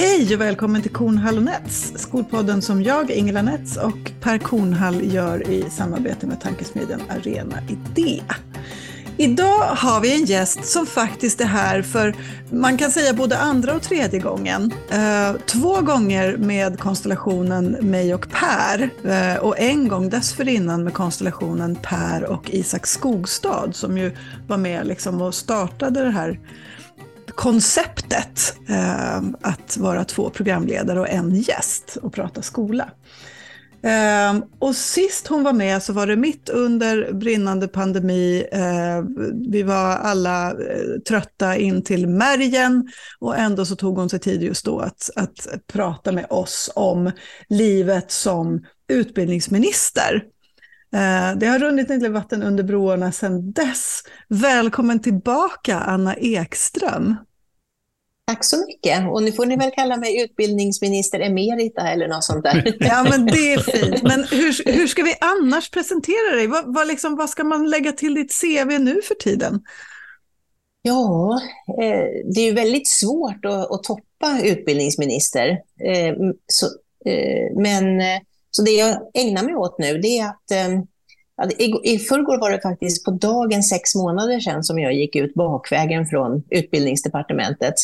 Hej och välkommen till Kornhall och Nets, skolpodden som jag, Ingela Nets och Per Kornhall gör i samarbete med tankesmedjan Arena Idé. Idag har vi en gäst som faktiskt är här för, man kan säga både andra och tredje gången. Eh, två gånger med konstellationen mig och Per eh, och en gång dessförinnan med konstellationen Per och Isak Skogstad som ju var med liksom och startade det här konceptet eh, att vara två programledare och en gäst och prata skola. Eh, och sist hon var med så var det mitt under brinnande pandemi. Eh, vi var alla eh, trötta in till märgen och ändå så tog hon sig tid just då att, att prata med oss om livet som utbildningsminister. Eh, det har runnit del vatten under broarna sedan dess. Välkommen tillbaka, Anna Ekström. Tack så mycket. Och nu får ni väl kalla mig utbildningsminister emerita eller något sånt där. Ja, men det är fint. Men hur, hur ska vi annars presentera dig? Vad, vad, liksom, vad ska man lägga till ditt CV nu för tiden? Ja, eh, det är ju väldigt svårt att, att toppa utbildningsminister. Eh, så, men så det jag ägnar mig åt nu, det är att i, I förrgår var det faktiskt på dagen sex månader sedan som jag gick ut bakvägen från utbildningsdepartementet.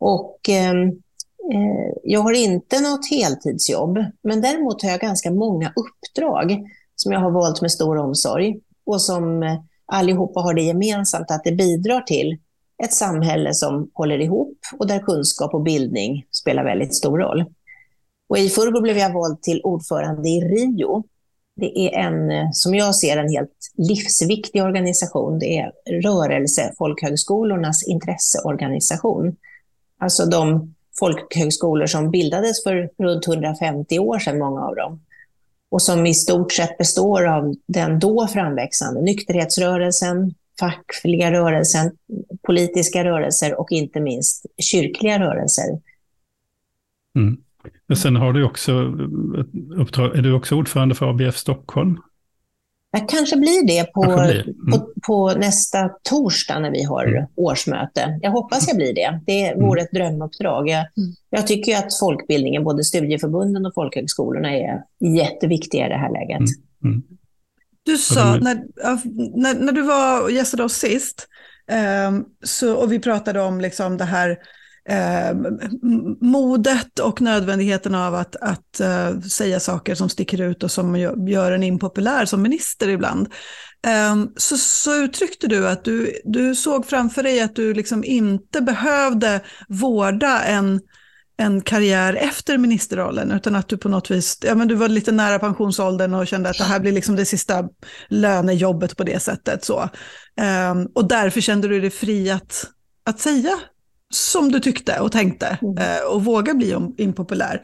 Och ehm, eh, jag har inte något heltidsjobb, men däremot har jag ganska många uppdrag som jag har valt med stor omsorg och som eh, allihopa har det gemensamt att det bidrar till ett samhälle som håller ihop och där kunskap och bildning spelar väldigt stor roll. Och I förrgår blev jag vald till ordförande i RIO. Det är en, eh, som jag ser en helt livsviktig organisation. Det är Rörelse folkhögskolornas intresseorganisation. Alltså de folkhögskolor som bildades för runt 150 år sedan, många av dem. Och som i stort sett består av den då framväxande nykterhetsrörelsen, fackliga rörelsen, politiska rörelser och inte minst kyrkliga rörelser. Mm. Men sen har du också uppdrag, är du också ordförande för ABF Stockholm? Jag kanske blir det på, blir. Mm. på, på, nästa torsdag när vi har mm. årsmöte. Jag hoppas jag blir det. Det mm. vore ett drömuppdrag. Jag, mm. jag tycker att folkbildningen, både studieförbunden och folkhögskolorna, är jätteviktiga i det här läget. Mm. mm. Du sa, när, när, när du var och gästade oss sist, um, så, och vi pratade om liksom det här eh, modet och nödvändigheten av att, att eh, säga saker som sticker ut och som gör en impopulär som minister ibland. Eh, så, så uttryckte du att du, du såg framför dig att du liksom inte behövde vårda en, en karriär efter ministerrollen, utan att du på något vis, ja men du var lite nära pensionsåldern och kände att det här blir liksom det sista lönejobbet på det sättet. Så. Um, och därför kände du dig fri att, att säga som du tyckte och tänkte mm. Eh, och våga bli impopulär.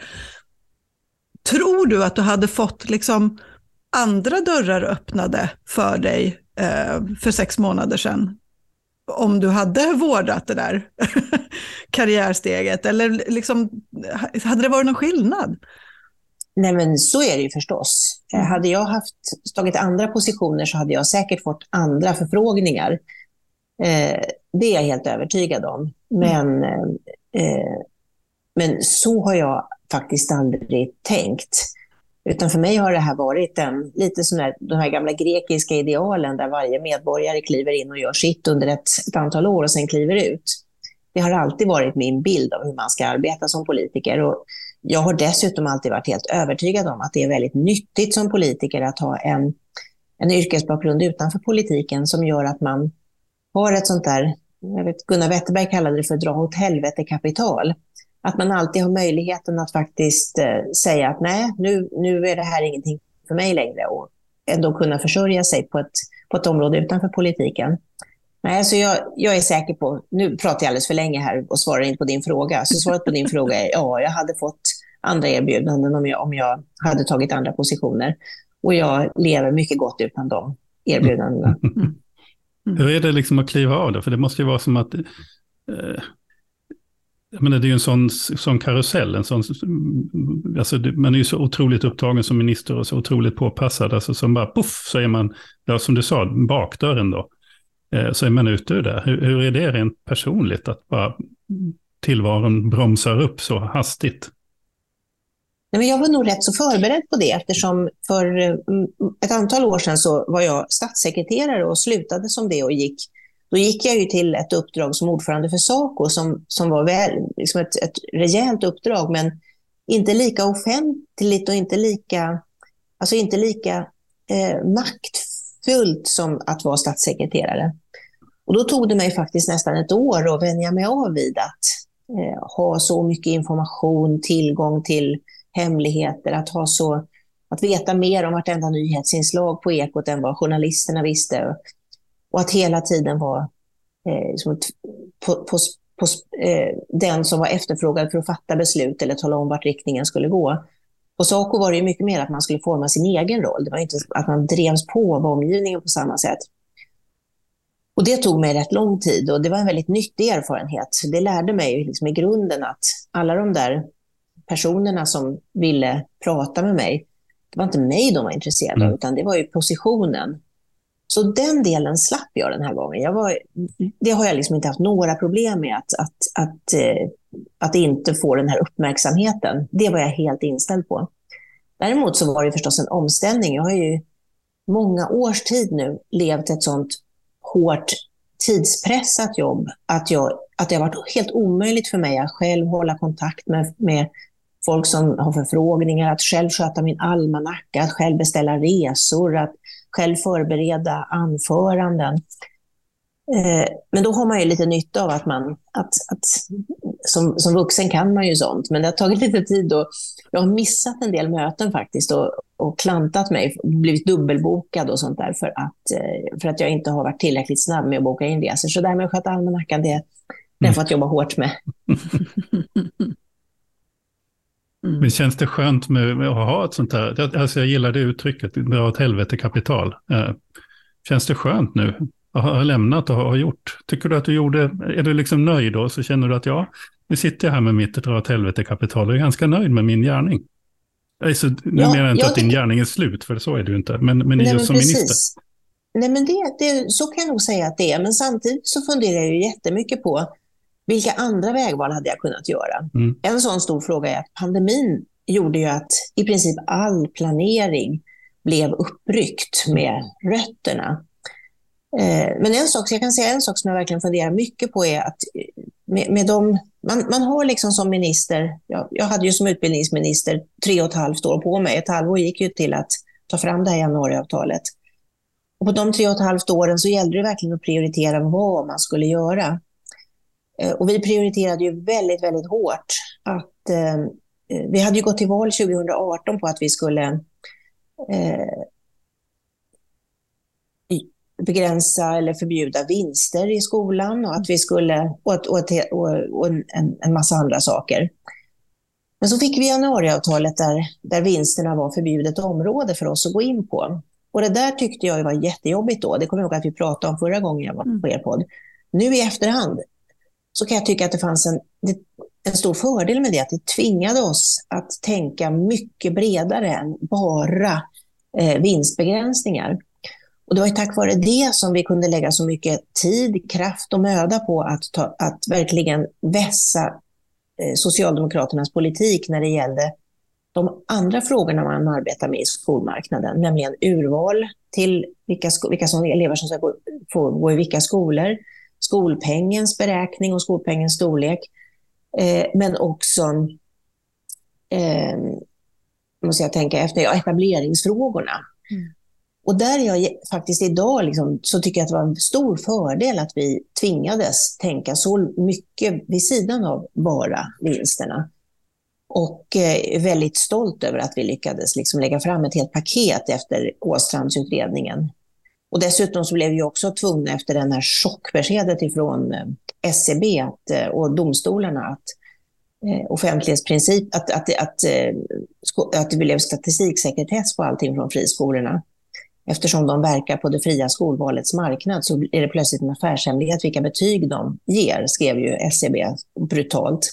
Tror du att du hade fått liksom andra dörrar öppnade för dig eh, för sex månader sedan? Om du hade vårdat det där karriärsteget? Eller liksom, hade det varit någon skillnad? Nej, men så är det ju förstås. Mm. Hade jag haft, tagit andra positioner så hade jag säkert fått andra förfrågningar. Eh, det är jag helt övertygad om. Men, eh, eh, men så har jag faktiskt aldrig tänkt. Utan för mig har det här varit en, lite som de här gamla grekiska idealen där varje medborgare kliver in och gör sitt under ett, ett antal år och sen kliver ut. Det har alltid varit min bild av hur man ska arbeta som politiker. Och jag har dessutom alltid varit helt övertygad om att det är väldigt nyttigt som politiker att ha en, en yrkesbakgrund utanför politiken som gör att man har ett sånt där jag vet, Gunnar Wetterberg kallade det för att dra åt helvete kapital. Att man alltid har möjligheten att faktiskt eh, säga att nej, nu, nu är det här ingenting för mig längre och ändå kunna försörja sig på ett, på ett område utanför politiken. Nej, så jag, jag är säker på, nu pratar jag alldeles för länge här och svarar inte på din fråga, så svaret på din fråga är ja, jag hade fått andra erbjudanden om jag, om jag hade tagit andra positioner. Och jag lever mycket gott utan de erbjudandena. Mm. Mm. Hur är det liksom att kliva av det? För det måste ju vara som att... Eh, jag menar, det är ju en sån, sån karusell. En sån, mm, alltså, man är ju så otroligt upptagen som minister och så otroligt påpassad. Alltså, som bara poff så är man, ja, som du sa, bakdörren då. Eh, så är man ute ur det. Hur, hur är det rent personligt att bara tillvaron bromsar upp så hastigt? Nej, men jag var nog rätt så förberedd på det eftersom för eh, ett antal år sedan så var jag statssekreterare och slutade som det och gick då gick jag ju till ett uppdrag som ordförande för Saco som, som var väl, liksom ett, ett rejält uppdrag, men inte lika offentligt och inte lika, alltså inte lika eh, maktfullt som att vara statssekreterare. Och då tog det mig faktiskt nästan ett år att vänja mig av vid att eh, ha så mycket information, tillgång till hemligheter, att ha så att veta mer om vartenda nyhetsinslag på Ekot än vad journalisterna visste. Och att hela tiden vara eh, liksom på, på, på eh, den som var efterfrågad för att fatta beslut eller tala om vart riktningen skulle gå. På Saco var det mycket mer att man skulle forma sin egen roll. Det var inte att man drevs på av omgivningen på samma sätt. Och Det tog mig rätt lång tid och det var en väldigt nyttig erfarenhet. Det lärde mig liksom i grunden att alla de där personerna som ville prata med mig, det var inte mig de var intresserade av, mm. utan det var ju positionen. Så den delen slapp jag den här gången. Jag var, det har jag liksom inte haft några problem med, att, att, att, eh, att inte få den här uppmärksamheten. Det var jag helt inställd på. Däremot så var det förstås en omställning. Jag har ju många års tid nu levt ett sånt hårt tidspressat jobb att, jag, att det har varit helt omöjligt för mig att själv hålla kontakt med, med folk som har förfrågningar, att själv sköta min almanacka, att själv beställa resor, att själv förbereda anföranden. Eh, men då har man ju lite nytta av att man, att, att som, som vuxen kan man ju sånt, men det har tagit lite tid och jag har missat en del möten faktiskt och, och klantat mig, blivit dubbelbokad och sånt där för att, eh, för att jag inte har varit tillräckligt snabb med att boka in resor. Så det här med att sköta almanackan, det, det har jag mm. fått jobba hårt med. Mm. Men känns det skönt med, med, att ha ett sånt här, alltså jag gillar det uttrycket, dra åt helvete kapital. Eh, känns det skönt nu att ha lämnat och ha gjort? Tycker du att du gjorde, är du liksom nöjd då, så känner du att ja, nu sitter jag här med mitt dra åt helvete kapital och är ganska nöjd med min gärning. Alltså, nu ja, menar jag inte jag att din gärning är slut, för så är det ju inte, men, men just som precis. minister. Nej, men det, det, så kan jag nog säga att det är, men samtidigt så funderar jag ju jättemycket på vilka andra vägval hade jag kunnat göra? Mm. En sån stor fråga är att pandemin gjorde ju att i princip all planering blev uppryckt med rötterna. Eh, men en sak, jag kan säga en sak som jag verkligen funderar mycket på är att med, med de, man, man har liksom som minister, jag, jag hade ju som utbildningsminister tre och ett halvt år på mig. Ett halvår gick ju till att ta fram det här januariavtalet. Och på de tre och ett halvt åren så gällde det verkligen att prioritera vad man skulle göra. Eh, och vi prioriterade ju väldigt, väldigt hårt att eh, vi hade ju gått till val 2018 på att vi skulle eh, begränsa eller förbjuda vinster i skolan och att vi skulle och, och, och, och en, en, massa andra saker. Men så fick vi januariavtalet där, där vinsterna var förbjudet område för oss att gå in på. Och det där tyckte jag var jättejobbigt då. Det kommer jag ihåg att vi pratade om förra gången jag var på er podd. Nu i efterhand så kan jag tycka att det fanns en, en stor fördel med det, att det tvingade oss att tänka mycket bredare än bara eh, vinstbegränsningar. Och det var tack vare det som vi kunde lägga så mycket tid, kraft och möda på att, ta, att verkligen vässa eh, Socialdemokraternas politik när det gällde de andra frågorna man arbetar med i skolmarknaden, nämligen urval till vilka, vilka som elever som ska gå, få gå i vilka skolor, skolpengens beräkning och skolpengens storlek, eh, men också eh, måste jag tänka efter, ja, etableringsfrågorna. Mm. Och där är jag faktiskt idag, liksom, så tycker jag att det var en stor fördel att vi tvingades tänka så mycket vid sidan av bara vinsterna. Och eh, väldigt stolt över att vi lyckades liksom lägga fram ett helt paket efter Åstrandsutredningen och dessutom så blev vi också tvungna efter den här chockbeskedet ifrån eh, SCB att, eh, och domstolarna att eh, offentlighetsprincip, att, att, att, att det blev statistiksekretess på allting från friskolorna. Eftersom de verkar på det fria skolvalets marknad så är det plötsligt en affärshemlighet vilka betyg de ger, skrev ju SCB brutalt.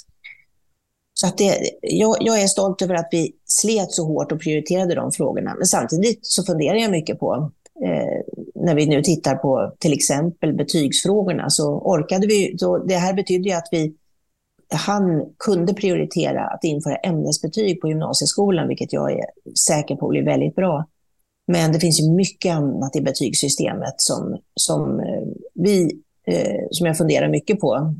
Så att det, jag, jag, är stolt över att vi slet så hårt och prioriterade de frågorna. Men samtidigt så funderar jag mycket på eh, när vi nu tittar på till exempel betygsfrågorna så orkade vi, så det här betyder ju att vi han kunde prioritera att införa ämnesbetyg på gymnasieskolan, vilket jag är säker på blir väldigt bra. Men det finns ju mycket annat i betygssystemet som, som eh, vi eh, som jag funderar mycket på.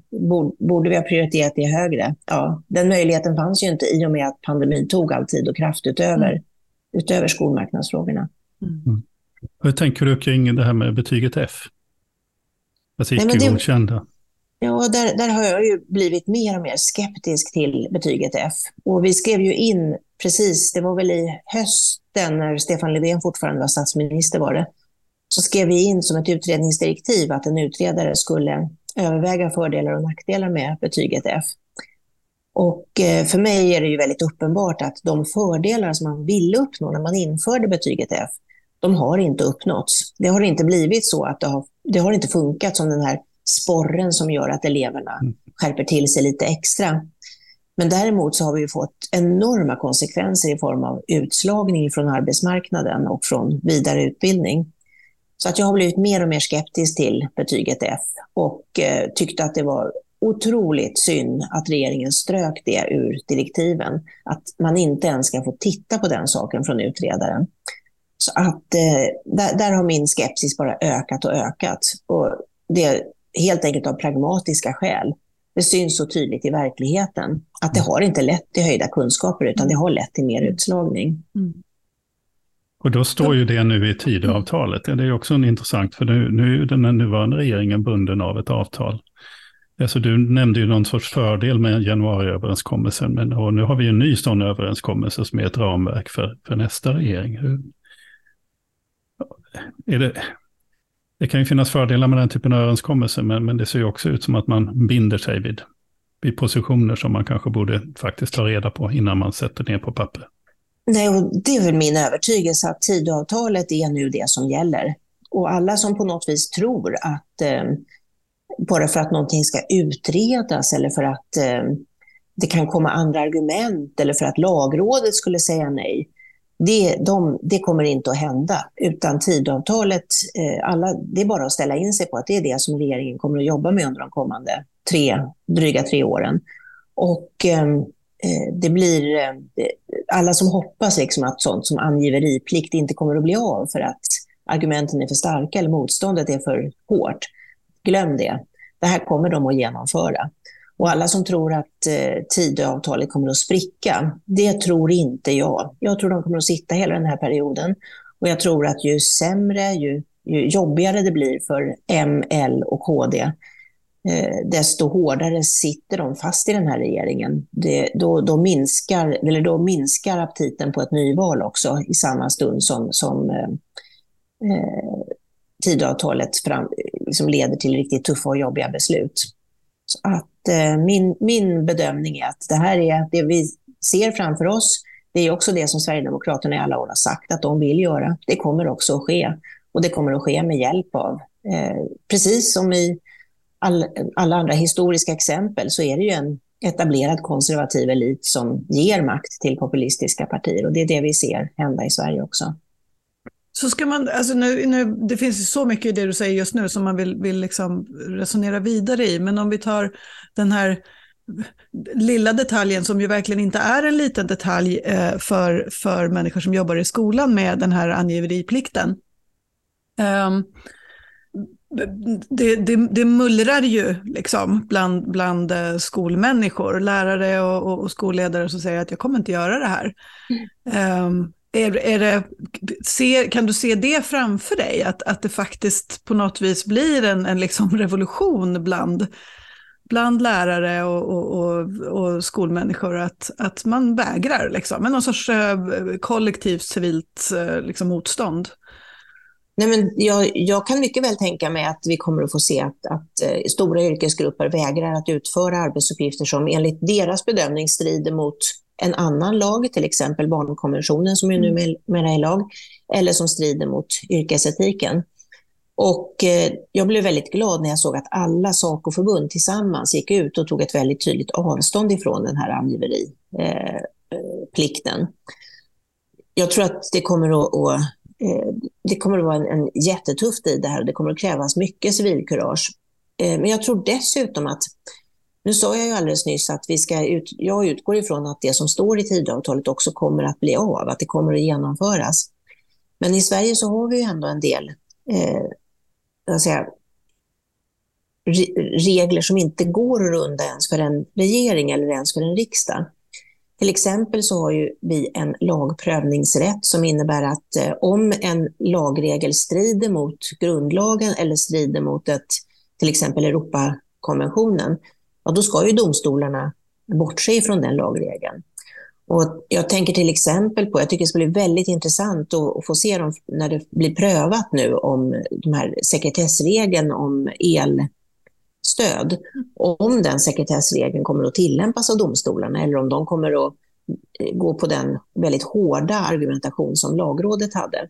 Borde vi ha prioriterat det högre? Ja, den möjligheten fanns ju inte i och med att pandemin tog all tid och kraft utöver, mm. utöver skolmarknadsfrågorna. Mm. Hur tänker du kring det här med betyget F? Alltså icke godkända. Ja, där, där har jag ju blivit mer och mer skeptisk till betyget F. Och vi skrev ju in precis, det var väl i hösten när Stefan Löfven fortfarande var statsminister var det, så skrev vi in som ett utredningsdirektiv att en utredare skulle överväga fördelar och nackdelar med betyget F. Och eh, för mig är det ju väldigt uppenbart att de fördelar som man ville uppnå när man införde betyget F, de har inte uppnåtts. Det har inte blivit så att det har, det har inte funkat som den här sporren som gör att eleverna mm. skärper till sig lite extra. Men däremot så har vi fått enorma konsekvenser i form av utslagning från arbetsmarknaden och från vidareutbildning. Så att jag har blivit mer och mer skeptisk till betyget F och eh, tyckte att det var otroligt synd att regeringen strök det ur direktiven. Att man inte ens ska få titta på den saken från utredaren. Så att eh, där, där, har min skepsis bara ökat och ökat. Och det helt enkelt av pragmatiska skäl. Det syns så tydligt i verkligheten att det har inte lett till höjda kunskaper utan det har lett till mer utslagning. Mm. Och då står ju det nu i Tidöavtalet. Det är också en intressant, för nu, nu är den nuvarande regeringen bunden av ett avtal. Alltså du nämnde ju någon sorts fördel med januariöverenskommelsen, men och nu har vi en ny sån överenskommelse som är ett ramverk för, för nästa regering. Hur, är det, det kan ju finnas fördelar med den typen av överenskommelser, men, men det ser ju också ut som att man binder sig vid, vid positioner som man kanske borde faktiskt ta reda på innan man sätter ner på papper. Nej, och det är väl min övertygelse att Tidöavtalet är nu det som gäller. Och alla som på något vis tror att eh, bara för att någonting ska utredas eller för att eh, det kan komma andra argument eller för att lagrådet skulle säga nej, det, de, det kommer inte att hända. Utan Tidöavtalet, eh, alla, det är bara att ställa in sig på att det är det som regeringen kommer att jobba med under de kommande tre, dryga tre åren. Och ehm, eh, det blir eh, alla som hoppas liksom att sånt som angiveriplikt inte kommer att bli av för att argumenten är för starka eller motståndet är för hårt. Glöm det. Det här kommer de att genomföra. Och alla som tror att eh, Tidöavtalet kommer att spricka, det tror inte jag. Jag tror de kommer att sitta hela den här perioden. Och jag tror att ju sämre, ju, ju jobbigare det blir för M, L och KD, eh, desto hårdare sitter de fast i den här regeringen. Det, då, då, minskar, eller då minskar aptiten på ett nyval också i samma stund som, som eh, eh Tidöavtalet fram, liksom leder till riktigt tuffa och jobbiga beslut. Så att eh, min, min bedömning är att det här är det vi ser framför oss. Det är också det som Sverigedemokraterna i alla år har sagt att de vill göra. Det kommer också att ske. Och det kommer att ske med hjälp av, eh, precis som i all, alla andra historiska exempel, så är det ju en etablerad konservativ elit som ger makt till populistiska partier. Och det är det vi ser hända i Sverige också. Så ska man, alltså nu, nu, det finns så mycket i det du säger just nu som man vill, vill liksom resonera vidare i, men om vi tar den här lilla detaljen som ju verkligen inte är en liten detalj eh, för, för människor som jobbar i skolan med den här angiveriplikten. Um, det, det, det, mullrar ju liksom bland, bland eh, skolmänniskor, lärare och, och, och, skolledare som säger att jag kommer inte göra det här. Mm. Um, är, är det, ser, kan du se det framför dig? Att, att det faktiskt på något vis blir en, en liksom revolution bland, bland lärare och, och, och, och skolmänniskor. Att, att man vägrar, liksom, med någon sorts eh, kollektivt civilt eh, liksom, motstånd. Nej, men jag, jag, kan mycket väl tänka mig att vi kommer att få se att, att eh, stora yrkesgrupper vägrar att utföra arbetsuppgifter som enligt deras bedömning strider mot en annan lag, till exempel barnkonventionen som ju mm. numera är lag, eller som strider mot yrkesetiken. Och eh, jag blev väldigt glad när jag såg att alla SACO-förbund tillsammans gick ut och tog ett väldigt tydligt avstånd ifrån den här angiveriplikten. Eh, jag tror att det kommer att, eh, det kommer att vara en, en jättetuff tid det här och det kommer att krävas mycket civilkurage. Men jag tror dessutom att nu sa jag ju alldeles nyss att vi ska ut, jag utgår ifrån att det som står i Tidöavtalet också kommer att bli av, att det kommer att genomföras. Men i Sverige så har vi ju ändå en del eh, säga, regler som inte går att runda ens för en regering eller ens för en riksdag. Till exempel så har ju vi en lagprövningsrätt som innebär att eh, om en lagregel strider mot grundlagen eller strider mot ett, till exempel Europakonventionen, ja, då ska ju domstolarna bortse från den lagregeln. Och jag tänker till exempel på, jag tycker det ska bli väldigt intressant att, få se dem när det blir prövat nu om de här sekretessregeln om elstöd. Om den sekretessregeln kommer att tillämpas av domstolarna eller om de kommer att gå på den väldigt hårda argumentation som lagrådet hade.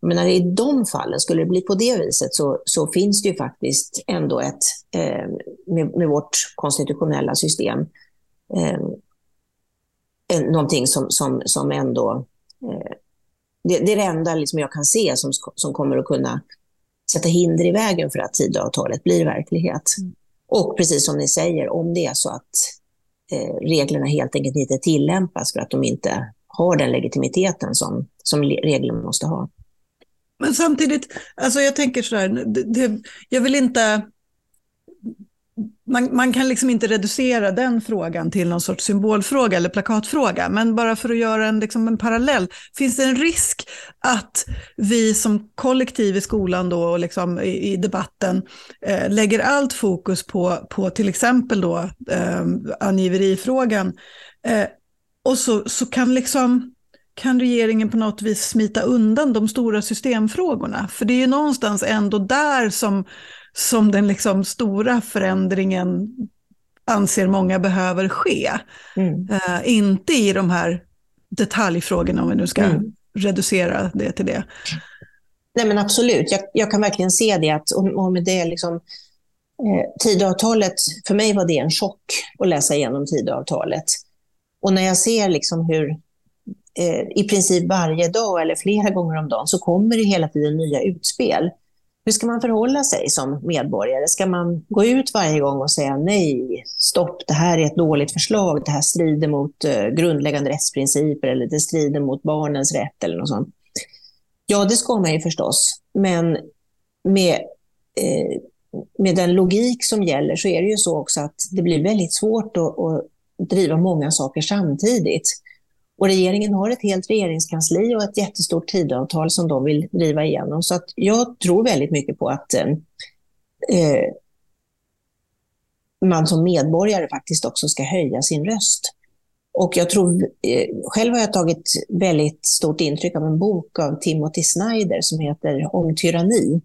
Men när i de fallen, skulle det bli på det viset, så, så finns det ju faktiskt ändå ett, eh, med, med, vårt konstitutionella system, eh, någonting som, som, som ändå... Eh, det, det, är det enda liksom jag kan se som, som kommer att kunna sätta hinder i vägen för att Tidöavtalet blir verklighet. Mm. Och precis som ni säger, om det är så att eh, reglerna helt enkelt inte tillämpas för att de inte har den legitimiteten som, som reglerna måste ha. Men samtidigt, alltså jag tänker så här, det, det, jag vill inte man, man, kan liksom inte reducera den frågan till någon sorts symbolfråga eller plakatfråga, men bara för att göra en, liksom en parallell, finns det en risk att vi som kollektiv i skolan då, och liksom i, i debatten eh, lägger allt fokus på, på till exempel då, eh, angiverifrågan, eh, och så, så kan liksom kan regeringen på något vis smita undan de stora systemfrågorna? För det är ju någonstans ändå där som som den liksom stora förändringen anser många behöver ske. Mm. Uh, inte i de här detaljfrågorna, om vi nu ska mm. reducera det till det. Nej men absolut, jag, jag kan verkligen se det. Att, och med det liksom, eh, Tidöavtalet, för mig var det en chock att läsa igenom Tidöavtalet. Och när jag ser liksom hur Eh, i princip varje dag eller flera gånger om dagen så kommer det hela tiden nya utspel. Hur ska man förhålla sig som medborgare? Ska man gå ut varje gång och säga nej, stopp, det här är ett dåligt förslag, det här strider mot eh, grundläggande rättsprinciper eller det strider mot barnens rätt eller något sånt? Ja, det ska man ju förstås, men med, eh, med den logik som gäller så är det ju så också att det blir väldigt svårt att, att driva många saker samtidigt. Och regeringen har ett helt regeringskansli och ett jättestort tidavtal som de vill driva igenom. Så att jag tror väldigt mycket på att eh, eh, man som medborgare faktiskt också ska höja sin röst. Och jag tror, eh, själv har jag tagit väldigt stort intryck av en bok av Timothy Snyder som heter Om tyranni.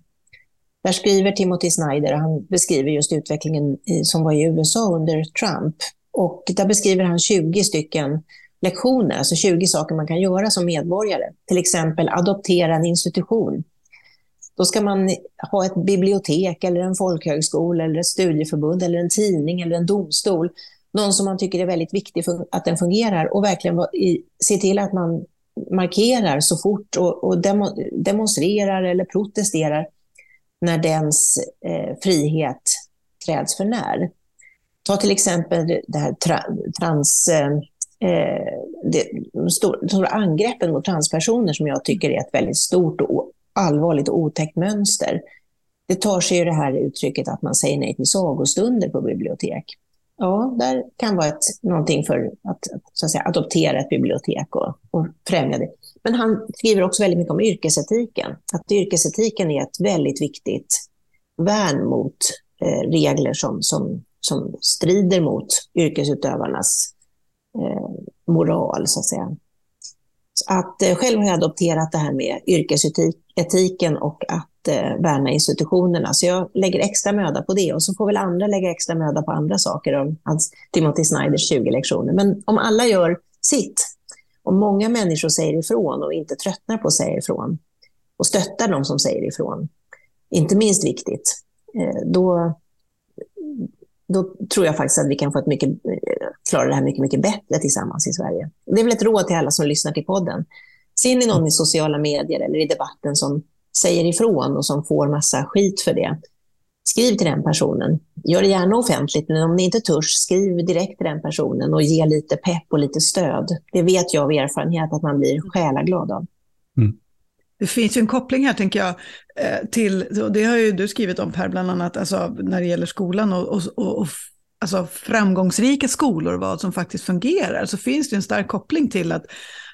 Där skriver Timothy Snyder, han beskriver just utvecklingen i, som var i USA under Trump. Och där beskriver han 20 stycken lektioner, alltså 20 saker man kan göra som medborgare. Till exempel adoptera en institution. Då ska man ha ett bibliotek, eller en folkhögskola, eller ett studieförbund, eller en tidning eller en domstol. Någon som man tycker är väldigt viktig för att den fungerar och verkligen se till att man markerar så fort och, och demonstrerar eller protesterar när dens eh, frihet träds för när. Ta till exempel det här tra trans... Eh, eh, Eh, det, de stora, stora angreppen mot transpersoner som jag tycker är ett väldigt stort och allvarligt och otäckt mönster. Det tar sig ju det här uttrycket att man säger nej till sagostunder på bibliotek. Ja, där kan vara ett, någonting för att, så att säga, adoptera ett bibliotek och, och främja det. Men han skriver också väldigt mycket om yrkesetiken. Att yrkesetiken är ett väldigt viktigt värn mot eh, regler som, som, som strider mot yrkesutövarnas Eh, moral, så att säga. Så att, eh, själv har jag adopterat det här med yrkesetiken och att eh, värna institutionerna. Så jag lägger extra möda på det och så får väl andra lägga extra möda på andra saker om hans Timothy Snyders 20 lektioner. Men om alla gör sitt, om många människor säger ifrån och inte tröttnar på att säga ifrån och stöttar de som säger ifrån, inte minst viktigt, eh, då, då tror jag faktiskt att vi kan få ett mycket, eh, klara det här mycket, mycket bättre tillsammans i Sverige. Det är väl ett råd till alla som lyssnar till podden. Ser ni någon i sociala medier eller i debatten som säger ifrån och som får massa skit för det, skriv till den personen. gör det gärna offentligt, men om ni inte törs, skriv direkt till den personen och ge lite pepp och lite stöd. Det vet jag av erfarenhet att man blir själaglad av. Mm. Det finns ju en koppling här, tänker jag, eh, till, och det har ju du skrivit om Per, bland annat alltså, när det gäller skolan och, och, och, och alltså, framgångsrika skolor, vad som faktiskt fungerar, så finns det en stark koppling till att,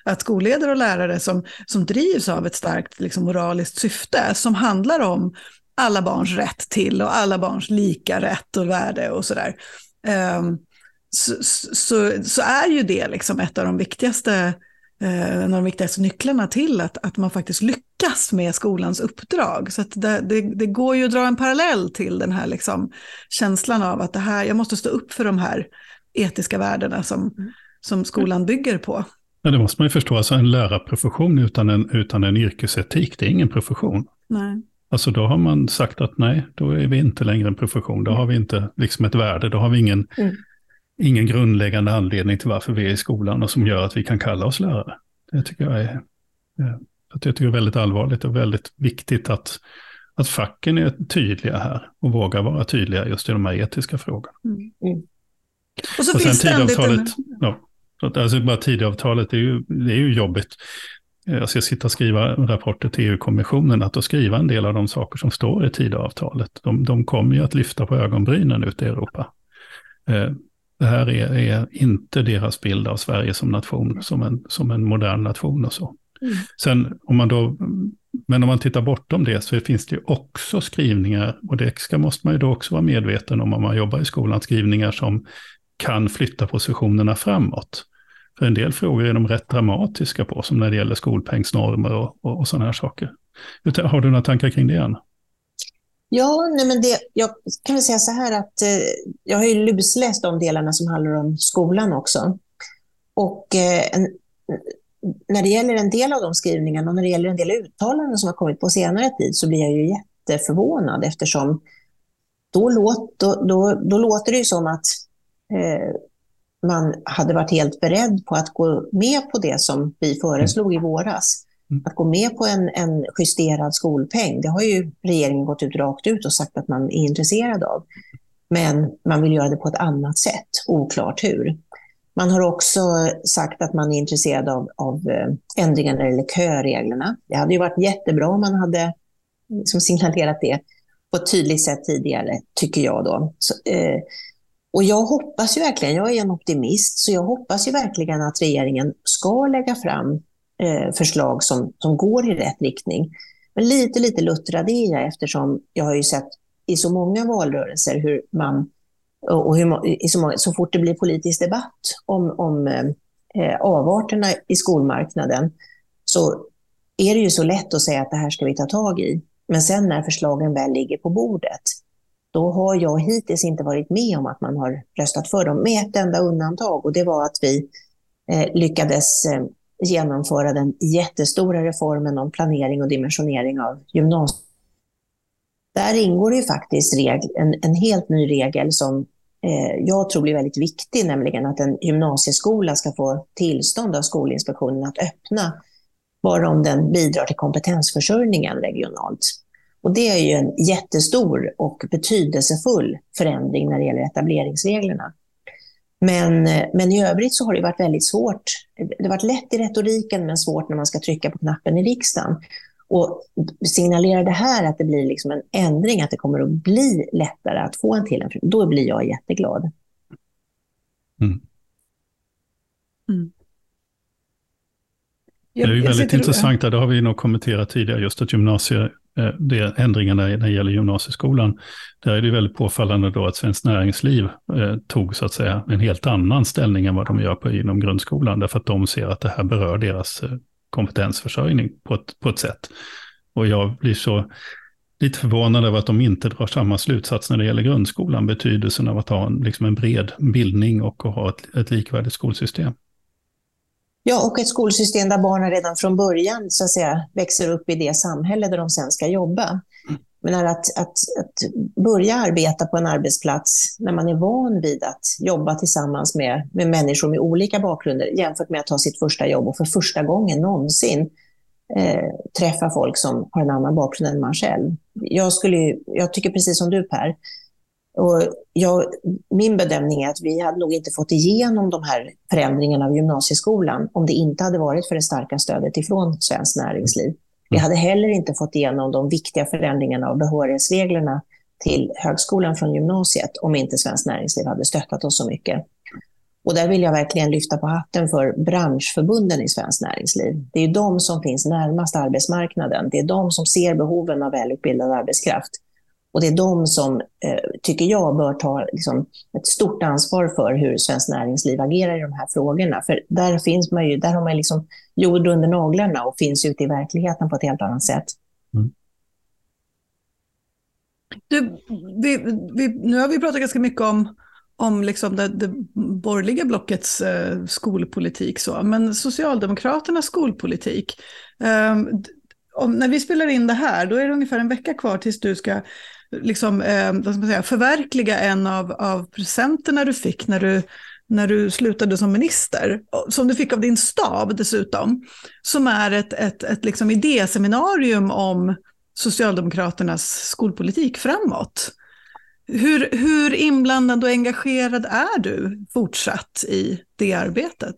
att skolledare och lärare som, som drivs av ett starkt liksom, moraliskt syfte, som handlar om alla barns rätt till och alla barns lika rätt och värde och sådär. Um, så, så, så, är ju det liksom ett av de viktigaste en av de viktigaste nycklarna till att, att man faktiskt lyckas med skolans uppdrag. Så det, det, det, går ju att dra en parallell till den här liksom, känslan av att det här, jag måste stå upp för de här etiska värdena som, som skolan bygger på. Ja, det måste man ju förstå. Alltså en lärarprofession utan en, utan en yrkesetik, det är ingen profession. Nej. Alltså då har man sagt att nej, då är vi inte längre en profession. Då har vi inte liksom ett värde. Då har vi ingen, mm ingen grundläggande anledning till varför vi är i skolan och som gör att vi kan kalla oss lärare. Det tycker jag är, jag tycker är väldigt allvarligt och väldigt viktigt att, att facken är tydliga här och vågar vara tydliga just i de här etiska frågorna. Mm. Mm. Och så och finns sen tidavtalet, ja, alltså bara tidavtalet, det är ju, det är ju jobbigt. Jag ska sitta och skriva rapporter till EU-kommissionen, att då skriva en del av de saker som står i tidavtalet. De, de kommer ju att lyfta på ögonbrynen ute i Europa. Det här är, är, inte deras bild av Sverige som nation, som en, som en modern nation och så. Mm. Sen om man då, men om man tittar bortom det så finns det ju också skrivningar, och det ska, måste man ju då också vara medveten om om man jobbar i skolan, skrivningar som kan flytta positionerna framåt. För en del frågor är de rätt dramatiska på, som när det gäller skolpengsnormer och, och, och sådana här saker. Har du några tankar kring det, Anna? Ja, nej men det, jag kan väl säga så här att eh, jag har ju lusläst de delarna som handlar om skolan också. Och eh, en, när det gäller en del av de skrivningarna och när det gäller en del uttalanden som har kommit på senare tid så blir jag ju jätteförvånad eftersom då, låt, då, då, då låter det ju som att eh, man hade varit helt beredd på att gå med på det som vi föreslog i våras. Mm. Att gå med på en, en justerad skolpeng, det har ju regeringen gått ut rakt ut och sagt att man är intresserad av. Men man vill göra det på ett annat sätt, oklart hur. Man har också sagt att man är intresserad av, av eh, ändringar när det gäller köreglerna. Det hade ju varit jättebra om man hade mm, liksom signalerat det på ett tydligt sätt tidigare, tycker jag. då. Så, eh, och jag hoppas ju verkligen, jag är en optimist, så jag hoppas ju verkligen att regeringen ska lägga fram eh, förslag som, som går i rätt riktning. Men lite, lite luttrad är jag eftersom jag har ju sett i så många valrörelser hur man, och hur, i så, många, så fort det blir politisk debatt om, om eh, eh, avarterna i skolmarknaden så är det ju så lätt att säga att det här ska vi ta tag i. Men sen när förslagen väl ligger på bordet, då har jag hittills inte varit med om att man har röstat för dem, med ett enda undantag. Och det var att vi eh, lyckades eh, genomföra den jättestora reformen om planering och dimensionering av gymnasiet. Där ingår ju faktiskt en, en helt ny regel som eh, jag tror blir väldigt viktig, nämligen att en gymnasieskola ska få tillstånd av Skolinspektionen att öppna bara om den bidrar till kompetensförsörjningen regionalt. Och det är ju en jättestor och betydelsefull förändring när det gäller etableringsreglerna. Men, men i övrigt så har det varit väldigt svårt. Det har varit lätt i retoriken men svårt när man ska trycka på knappen i riksdagen. Och signalerar det här att det blir liksom en ändring, att det kommer att bli lättare att få en till, då blir jag jätteglad. Mm. Mm. Det är ju väldigt intressant, det har vi nog kommenterat tidigare, just att gymnasie, Eh, Eh, det, ändringarna när det gäller gymnasieskolan. Där är det väldigt påfallande då att Svenskt Näringsliv eh, tog så att säga en helt annan ställning än vad de gör på, inom grundskolan. Därför att de ser att det här berör deras eh, kompetensförsörjning på ett, på ett sätt. Och jag blir så lite förvånad över att de inte drar samma slutsats när det gäller grundskolan, betydelsen av att ha en, liksom en bred bildning och att ha ett, ett likvärdigt skolsystem. Ja, och ett skolsystem där barnen redan från början så att säga, växer upp i det samhälle där de sen ska jobba. Men att, att, att börja arbeta på en arbetsplats när man är van vid att jobba tillsammans med, med människor med olika bakgrunder jämfört med att ta sitt första jobb och för första gången någonsin eh, träffa folk som har en annan bakgrund än man själv. Jag, skulle, jag tycker precis som du Per, och jag, min bedömning är att vi hade nog inte fått igenom de här förändringarna av gymnasieskolan om det inte hade varit för det starka stödet ifrån Svenskt Näringsliv. Vi hade heller inte fått igenom de viktiga förändringarna av behörighetsreglerna till högskolan från gymnasiet om inte Svenskt Näringsliv hade stöttat oss så mycket. Och där vill jag verkligen lyfta på hatten för branschförbunden i Svenskt Näringsliv. Det är de som finns närmast arbetsmarknaden. Det är de som ser behoven av välutbildad arbetskraft. Och det är de som, eh, tycker jag, bör ta liksom, ett stort ansvar för hur Svenskt Näringsliv agerar i de här frågorna. För där, finns man ju, där har man liksom jord under naglarna och finns ute i verkligheten på ett helt annat sätt. Mm. Du, vi, vi, nu har vi pratat ganska mycket om, om liksom det, det borgerliga blockets eh, skolpolitik, så. men Socialdemokraternas skolpolitik. Eh, om, när vi spelar in det här, då är det ungefär en vecka kvar tills du ska liksom, eh, vad ska man säga, förverkliga en av, av presenterna du fick när du, när du slutade som minister, som du fick av din stab dessutom, som är ett, ett, ett liksom idéseminarium om Socialdemokraternas skolpolitik framåt. Hur, hur inblandad och engagerad är du fortsatt i det arbetet?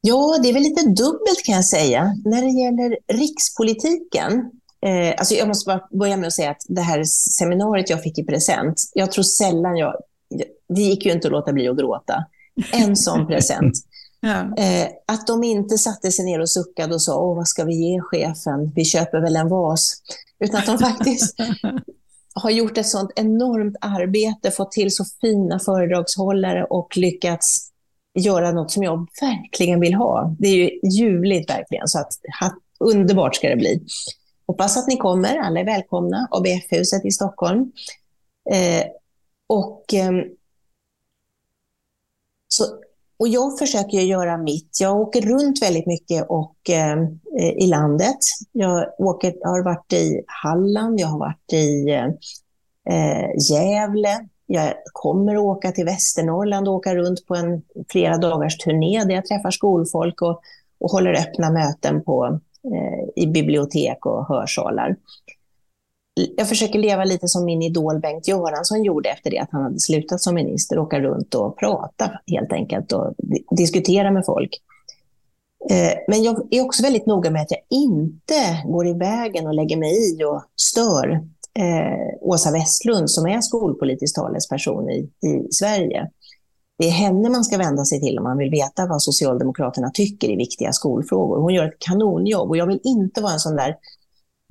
Ja, det är väl lite dubbelt kan jag säga. När det gäller rikspolitiken, eh, alltså jag måste bara börja med att säga att det här seminariet jag fick i present, jag tror sällan jag, det gick ju inte att låta bli att gråta. En sån present. Ja. Eh, att de inte satte sig ner och suckade och sa, åh vad ska vi ge chefen, vi köper väl en vas. Utan att de faktiskt har gjort ett sånt enormt arbete, fått till så fina föredragshållare och lyckats göra något som jag verkligen vill ha. Det är ju ljuvligt verkligen, så att underbart ska det bli. Hoppas att ni kommer, alla är välkomna, ABF-huset i Stockholm. Eh, och, eh, så, och jag försöker göra mitt. Jag åker runt väldigt mycket och, ehm, eh, i landet. Jag, åker, jag har varit i Halland, jag har varit i eh, eh Gävle, jag kommer att åka till Västernorrland och åka runt på en flera dagars turné där jag träffar skolfolk och, och håller öppna möten på, Eh, i bibliotek och hörsalar. Jag försöker leva lite som min idol Bengt Göransson gjorde efter det att han hade slutat som minister, åka runt och prata helt enkelt och diskutera med folk. Eh, men jag är också väldigt noga med att jag inte går i vägen och lägger mig i och stör eh, Åsa Westlund som är skolpolitisk talesperson i, i Sverige. Det är henne man ska vända sig till om man vill veta vad Socialdemokraterna tycker i viktiga skolfrågor. Hon gör ett kanonjobb och jag vill inte vara en sån där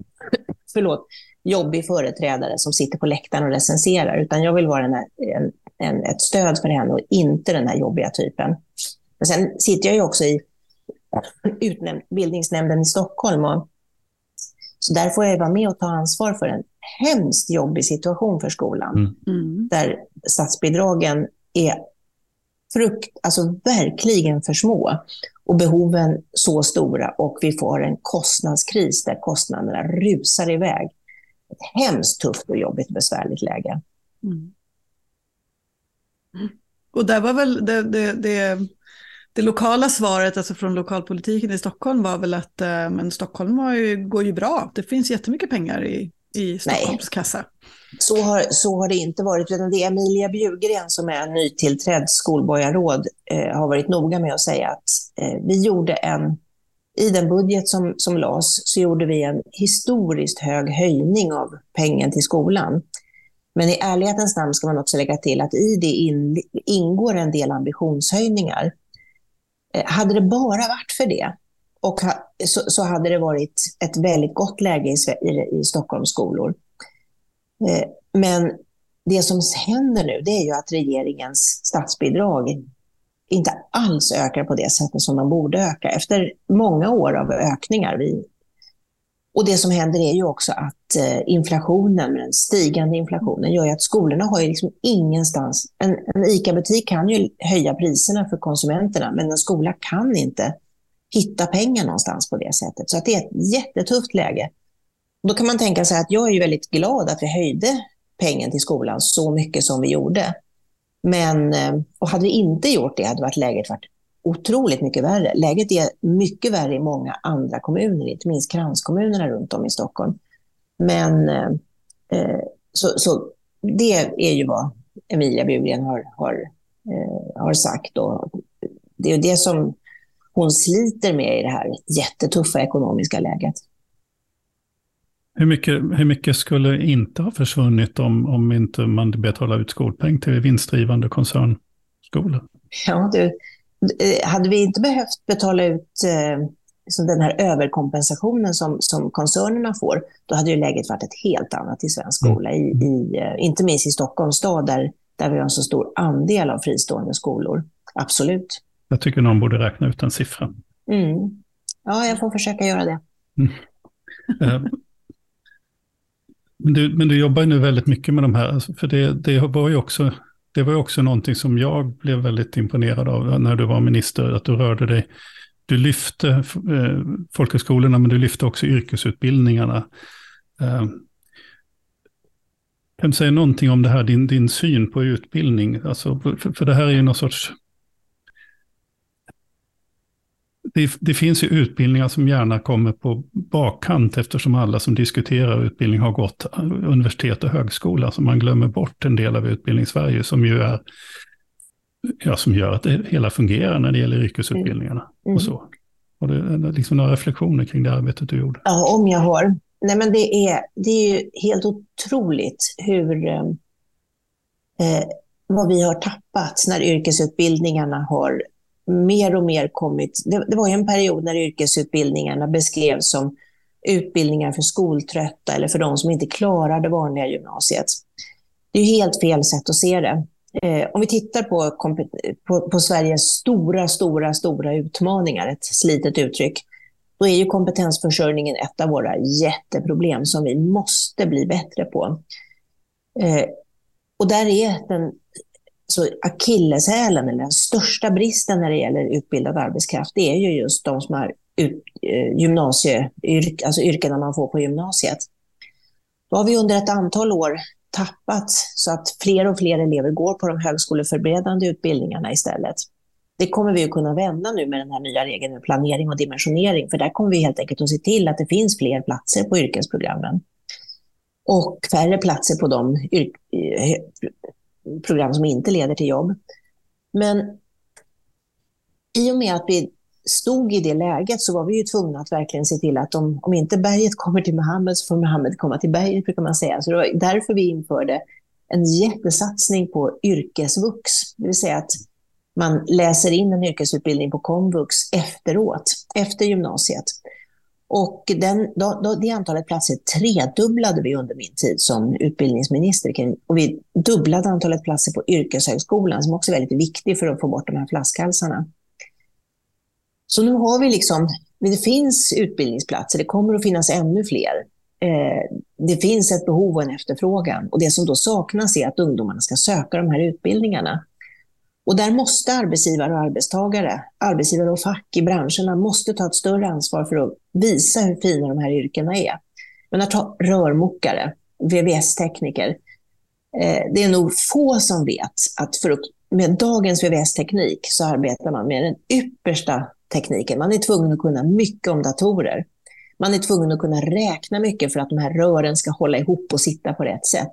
förlåt, jobbig företrädare som sitter på läktaren och recenserar, utan jag vill vara en, en, en, ett stöd för henne och inte den här jobbiga typen. Men sen sitter jag ju också i utbildningsnämnden i Stockholm och så där får jag vara med och ta ansvar för en hemskt jobbig situation för skolan. Mm. mm. Där statsbidragen är frukt, alltså verkligen för små och behoven så stora och vi får en kostnadskris där kostnaderna rusar iväg. Ett hemskt tufft och jobbigt besvärligt läge. Mm. Och där var väl det, det, det, det, lokala svaret alltså från lokalpolitiken i Stockholm var väl att eh, men Stockholm ju, går ju bra. Det finns jättemycket pengar i, i Stockholms Nej. kassa. Så har, så har det inte varit, utan det är Emilia Bjurgren som är nytillträdd skolborgarråd eh, har varit noga med att säga att eh, vi gjorde en, i den budget som, som lades, så gjorde vi en historiskt hög höjning av pengen till skolan. Men i ärlighetens namn ska man också lägga till att i det in, ingår en del ambitionshöjningar. Eh, hade det bara varit för det, och ha, så, så, hade det varit ett väldigt gott läge i, i, i Stockholms skolor. Eh, men det som händer nu det är ju att regeringens statsbidrag inte alls ökar på det sättet som de borde öka efter många år av ökningar. Vi, och det som händer är ju också att eh, inflationen, den stigande inflationen, gör ju att skolorna har ju liksom ingenstans... En, en ICA-butik kan ju höja priserna för konsumenterna, men en skola kan inte hitta pengar någonstans på det sättet. Så att det är ett jättetufft läge. Då kan man tänka sig att jag är ju väldigt glad att vi höjde pengen till skolan så mycket som vi gjorde. Men, eh, och hade vi inte gjort det hade varit läget varit otroligt mycket värre. Läget är mycket värre i många andra kommuner, inte minst kranskommunerna runt om i Stockholm. Men eh, eh så, så det är ju vad Emilia Bjurgren har, har, eh, har sagt. Och det är det som hon sliter med i det här jättetuffa ekonomiska läget. Hur mycket, hur mycket skulle inte ha försvunnit om, om inte man betalar ut skolpeng till vinstdrivande koncernskolor? Ja, du, eh, hade vi inte behövt betala ut eh, liksom den här överkompensationen som, som koncernerna får, då hade ju läget varit ett helt annat i svensk mm. skola. I, i, eh, inte minst i Stockholms stad där, där vi har en så stor andel av fristående skolor. Absolut. Jag tycker någon borde räkna ut en siffra. Mm. Ja, jag får försöka göra det. Mm. Men, du, men du jobbar nu väldigt mycket med de här, alltså, för det, det var ju också det var också någonting som jag blev väldigt imponerad av när du var minister, att du rörde dig. Du lyfte eh, folkhögskolorna, men du lyfte också yrkesutbildningarna. Eh, kan du säga någonting om det här, din, din syn på utbildning? Alltså, för, för det här är ju någon sorts det, det, finns ju utbildningar som gärna kommer på bakkant eftersom alla som diskuterar utbildning har gått universitet och högskola. Så man glömmer bort en del av utbildning-Sverige som ju är, ja, som gör att det hela fungerar när det gäller yrkesutbildningarna. Mm. Och så. Och det är liksom några reflektioner kring det arbetet du gjorde. Ja, om jag har. Nej, men det, är, det är ju helt otroligt hur eh, eh vad vi har tappat när yrkesutbildningarna har mer och mer kommit... Det, det var ju en period när yrkesutbildningarna beskrevs som utbildningar för skoltrötta eller för de som inte klarar det vanliga gymnasiet. Det är helt fel sätt att se det. Eh, om vi tittar på, på, på, Sveriges stora, stora, stora utmaningar, ett slitet uttryck, då är ju kompetensförsörjningen ett av våra jätteproblem som vi måste bli bättre på. Eh, och där är den så akilleshälen, eller den största bristen när det gäller utbildad arbetskraft, det är ju just de som har ut, eh, gymnasie, yrk, alltså yrkena man får på gymnasiet. Då har vi under ett antal år tappat så att fler och fler elever går på de högskoleförberedande utbildningarna istället. Det kommer vi att kunna vända nu med den här nya regeln med planering och dimensionering, för där kommer vi helt enkelt att se till att det finns fler platser på yrkesprogrammen. Och färre platser på de eh, program som inte leder till jobb. Men i och med att vi stod i det läget så var vi ju tvungna att verkligen se till att om, om inte berget kommer till Mohammed så får Mohammed komma till berget, brukar man säga. Så det var därför vi införde en jättesatsning på yrkesvux, det vill säga att man läser in en yrkesutbildning på komvux efteråt, efter gymnasiet. Och den, då, då, det antalet platser tredubblade vi under min tid som utbildningsminister. Och vi dubblade antalet platser på yrkeshögskolan, som också är väldigt viktig för att få bort de här flaskhalsarna. Så nu har vi liksom, det finns utbildningsplatser, det kommer att finnas ännu fler. Eh, det finns ett behov och en efterfrågan. Och det som då saknas är att ungdomarna ska söka de här utbildningarna. Och där måste arbetsgivare och arbetstagare, arbetsgivare och fack i branscherna måste ta ett större ansvar för att visa hur fina de här yrkena är. Men att ta rörmokare, VVS-tekniker, eh, det är nog få som vet att för att, med dagens VVS-teknik så arbetar man med den yppersta tekniken. Man är tvungen att kunna mycket om datorer. Man är tvungen att kunna räkna mycket för att de här rören ska hålla ihop och sitta på rätt sätt.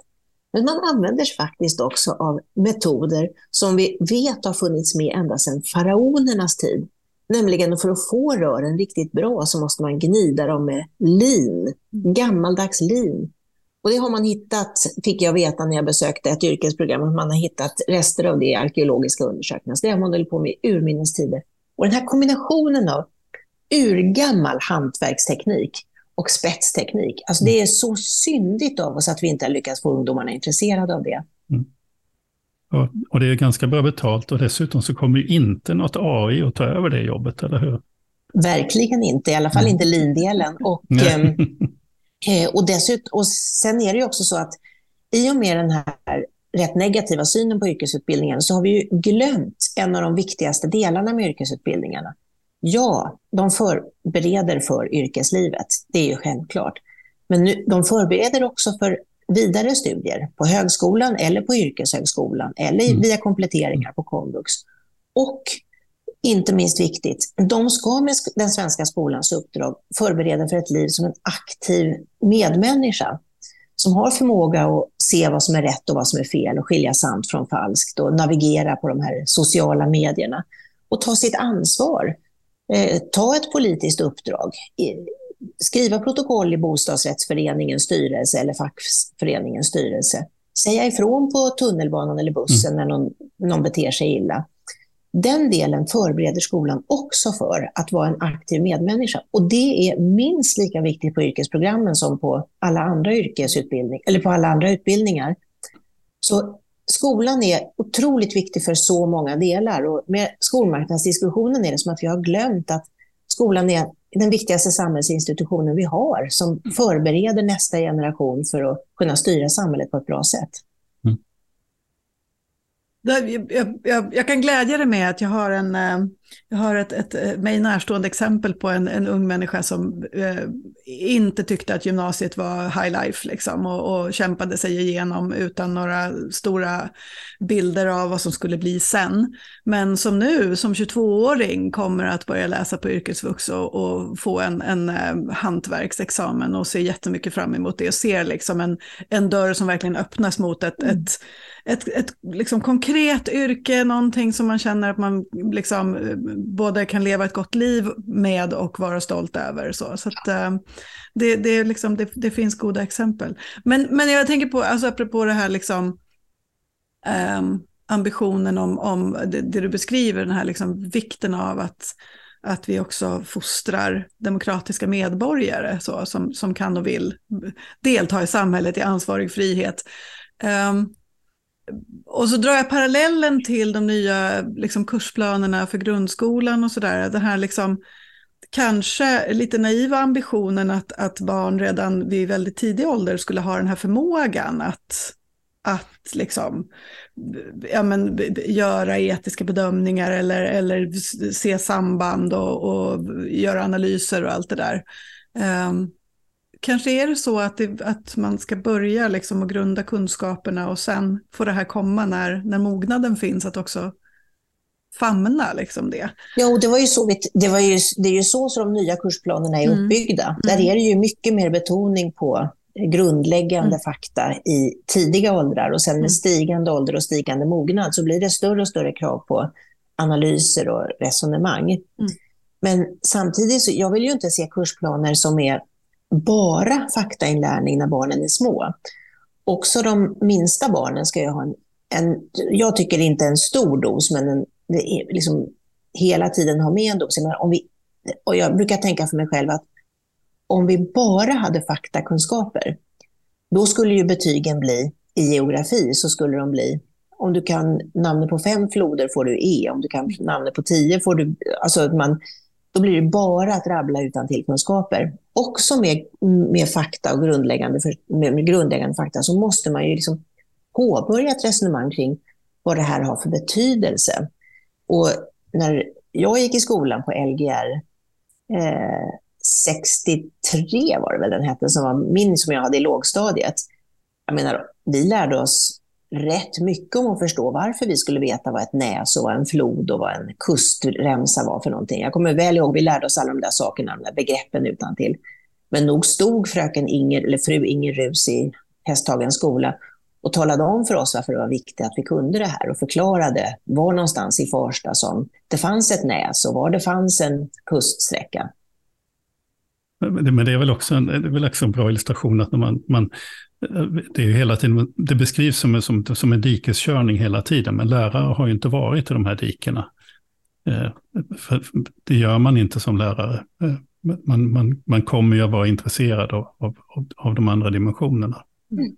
Men man använder sig faktiskt också av metoder som vi vet har funnits med ända sedan faraonernas tid. Nämligen för att få rören riktigt bra så måste man gnida dem med lin, gammaldags lin. Och det har man hittat, fick jag veta när jag besökte ett yrkesprogram, att man har hittat rester av det i arkeologiska undersökningar. Så det har man hållit på med i urminnes tider. Och den här kombinationen av urgammal hantverksteknik och spetsteknik. Alltså det är så syndigt av oss att vi inte har lyckats få ungdomarna intresserade av det. Mm. Och, och, det är ganska bra betalt och dessutom så kommer ju inte något AI att ta över det jobbet, eller hur? Verkligen inte, i alla fall mm. inte lindelen. Och, ehm, eh, och, dessutom, och sen är det ju också så att i och med den här rätt negativa synen på yrkesutbildningen så har vi ju glömt en av de viktigaste delarna med yrkesutbildningarna. Ja, de förbereder för yrkeslivet, det är ju självklart. Men nu, de förbereder också för vidare studier på högskolan eller på yrkeshögskolan eller mm. via kompletteringar på komvux. Och inte minst viktigt, de ska med den svenska skolans uppdrag förbereda för ett liv som en aktiv medmänniska. som har förmåga att se vad som är rätt och vad som är fel och skilja sant från falskt och navigera på de här sociala medierna och ta sitt ansvar. Eh, ta ett politiskt uppdrag. Skriva protokoll i bostadsrättsföreningens styrelse eller fackföreningens styrelse. Säga ifrån på tunnelbanan eller bussen mm. när någon, någon beter sig illa den delen förbereder skolan också för att vara en aktiv medmänniska. Och det är minst lika viktigt på yrkesprogrammen som på alla andra yrkesutbildning, eller på alla andra utbildningar. Så skolan är otroligt viktig för så många delar. Och med skolmarknadsdiskussionen är det som att vi har glömt att skolan är den viktigaste samhällsinstitutionen vi har, som förbereder nästa generation för att kunna styra samhället på ett bra sätt. Jag, jag, jag, kan glädja dig med att jag har, en, eh, jag har ett, ett eh, mig närstående exempel på en, en ung människa som eh, inte tyckte att gymnasiet var high life liksom, och, och, kämpade sig igenom utan några stora bilder av vad som skulle bli sen. Men som nu, som 22-åring, kommer att börja läsa på yrkesvux och, och få en, en eh, hantverksexamen och ser jättemycket fram emot det och ser liksom en, en dörr som verkligen öppnas mot ett, mm. ett ett, ett liksom konkret yrke, någonting som man känner att man liksom eh, både kan leva ett gott liv med och vara stolt över. Så, så att, eh, det, det, liksom, det, det, finns goda exempel. Men, men jag tänker på, alltså apropå det här liksom, um, ambitionen om, om det, det, du beskriver, den här liksom vikten av att, att vi också fostrar demokratiska medborgare så, som, som kan och vill delta i samhället i ansvarig frihet. Um, och så drar jag parallellen till de nya liksom, kursplanerna för grundskolan och sådär. Den här liksom, kanske lite naiva ambitionen att, att barn redan vid väldigt tidig ålder skulle ha den här förmågan att, att liksom, ja, men, göra etiska bedömningar eller, eller se samband och, och göra analyser och allt det där. Um, kanske är det så att, det, att man ska börja liksom och grunda kunskaperna och sen får det här komma när, när mognaden finns att också famna liksom det. Ja, och det, var ju så, det, var ju, det är ju så som de nya kursplanerna är mm. uppbyggda. Mm. Där är det ju mycket mer betoning på grundläggande mm. fakta i tidiga åldrar och sen med mm. stigande ålder och stigande mognad så blir det större och större krav på analyser och resonemang. Mm. Men samtidigt, så, jag vill ju inte se kursplaner som är bara faktainlärning när barnen är små. Också de minsta barnen ska ju ha en, en jag tycker inte en stor dos, men en, liksom hela tiden ha med en dos. Om vi, och jag brukar tänka för mig själv att om vi bara hade faktakunskaper, då skulle ju betygen bli, i geografi så skulle de bli, om du kan namnet på fem floder får du E, om du kan namnet på tio får du, alltså man, då blir det bara att rabbla utan tillkunskaper. Också med, med fakta och grundläggande, med, med grundläggande fakta så måste man ju liksom påbörja ett resonemang kring vad det här har för betydelse. Och när jag gick i skolan på Lgr eh, 63 var det väl den hette, som var min som jag hade i lågstadiet. Jag menar, vi lärde oss rätt mycket om att förstå varför vi skulle veta vad ett näs och vad en flod och vad en kustremsa var för någonting. Jag kommer väl ihåg, vi lärde oss alla de där sakerna, de där begreppen utan till. Men nog stod fröken Inger, eller fru Inger Rus i Hästhagens skola och talade om för oss varför det var viktigt att vi kunde det här och förklarade var någonstans i Farsta som det fanns ett näs och var det fanns en kuststräcka. Men det är väl också en, det är väl också en bra illustration att när man, man eh, det, är hela tiden, det beskrivs som, som, som en dikeskörning hela tiden, men lärare har ju inte varit i de här dikena. Eh, det gör man inte som lärare. Eh, man, man, man kommer ju att vara intresserad av, av, av de andra dimensionerna. Mm.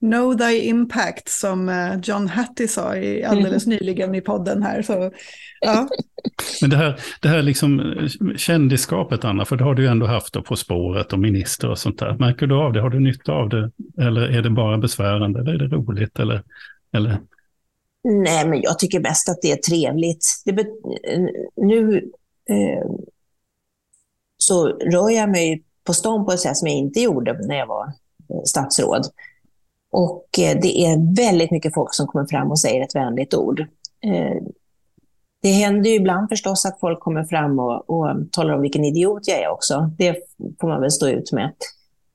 Know thy impact som eh, John Hattie sa i alldeles mm. nyligen i podden här. Så, ja. Men det här, det här liksom eh, kändisskapet, Anna, för det har du ju ändå haft då På spåret och minister och sånt där. Märker du av det? Har du nytta av det? Eller är det bara besvärande? Eller är det roligt? Eller, eller? Nej, men jag tycker mest att det är trevligt. Det nu eh, så rör jag mig på stan på ett sätt som jag inte gjorde när jag var eh, statsråd. Och eh, det är väldigt mycket folk som kommer fram och säger ett vänligt ord. Eh, det händer ju ibland förstås att folk kommer fram och, och talar om vilken idiot jag är också. Det får man väl stå ut med.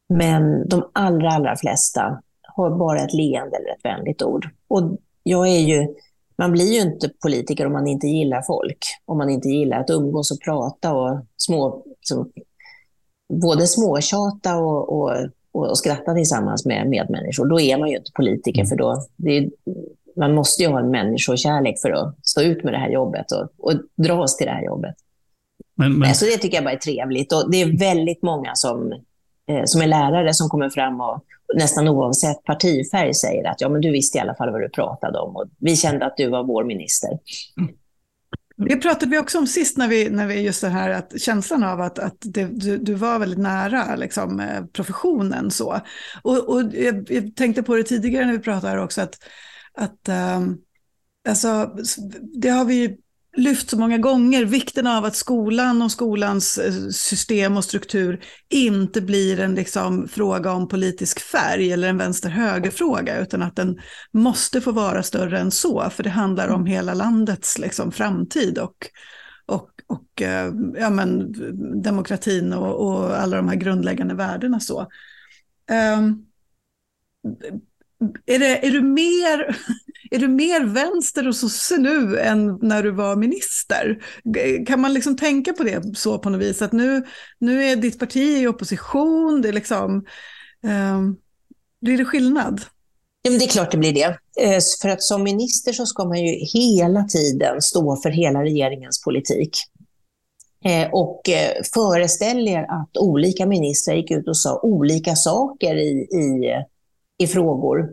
Men de allra, allra flesta har bara ett leende eller ett vänligt ord. Och jag är ju, man blir ju inte politiker om man inte gillar folk. Om man inte gillar att umgås och prata och små, så, både småtjata och, och, och, skratta tillsammans med medmänniskor. Då är man ju inte politiker, mm. för då, det, man måste ju ha en människokärlek för att stå ut med det här jobbet och, och dras till det här jobbet. Men, men... Så det tycker jag bara är trevligt. Och det är väldigt många som, eh, som är lärare som kommer fram och nästan oavsett partifärg säger att ja, men du visste i alla fall vad du pratade om och vi kände att du var vår minister. Det pratade vi också om sist när vi, när vi just det här att känslan av att, att det, du, du, var väldigt nära liksom, eh, professionen. Så. Och, och jag, jag, tänkte på det tidigare när vi pratade också att, att um, alltså, det har vi lyft så många gånger, vikten av att skolan och skolans eh, system och struktur inte blir en liksom, fråga om politisk färg eller en vänster-höger-fråga, utan att den måste få vara större än så, för det handlar om hela landets liksom, framtid och, och, och eh, ja, men, demokratin och, och alla de här grundläggande värdena. Så. Um, är, det, är, du mer, är du mer vänster och sosse nu än när du var minister? Kan man liksom tänka på det så på något vis? Att nu, nu är ditt parti i opposition, det är liksom, eh, blir det skillnad? Ja, men det är klart det blir det. Eh, för att som minister så ska man ju hela tiden stå för hela regeringens politik. Eh, och eh, föreställ er att olika ministrar gick ut och sa olika saker i, i i frågor.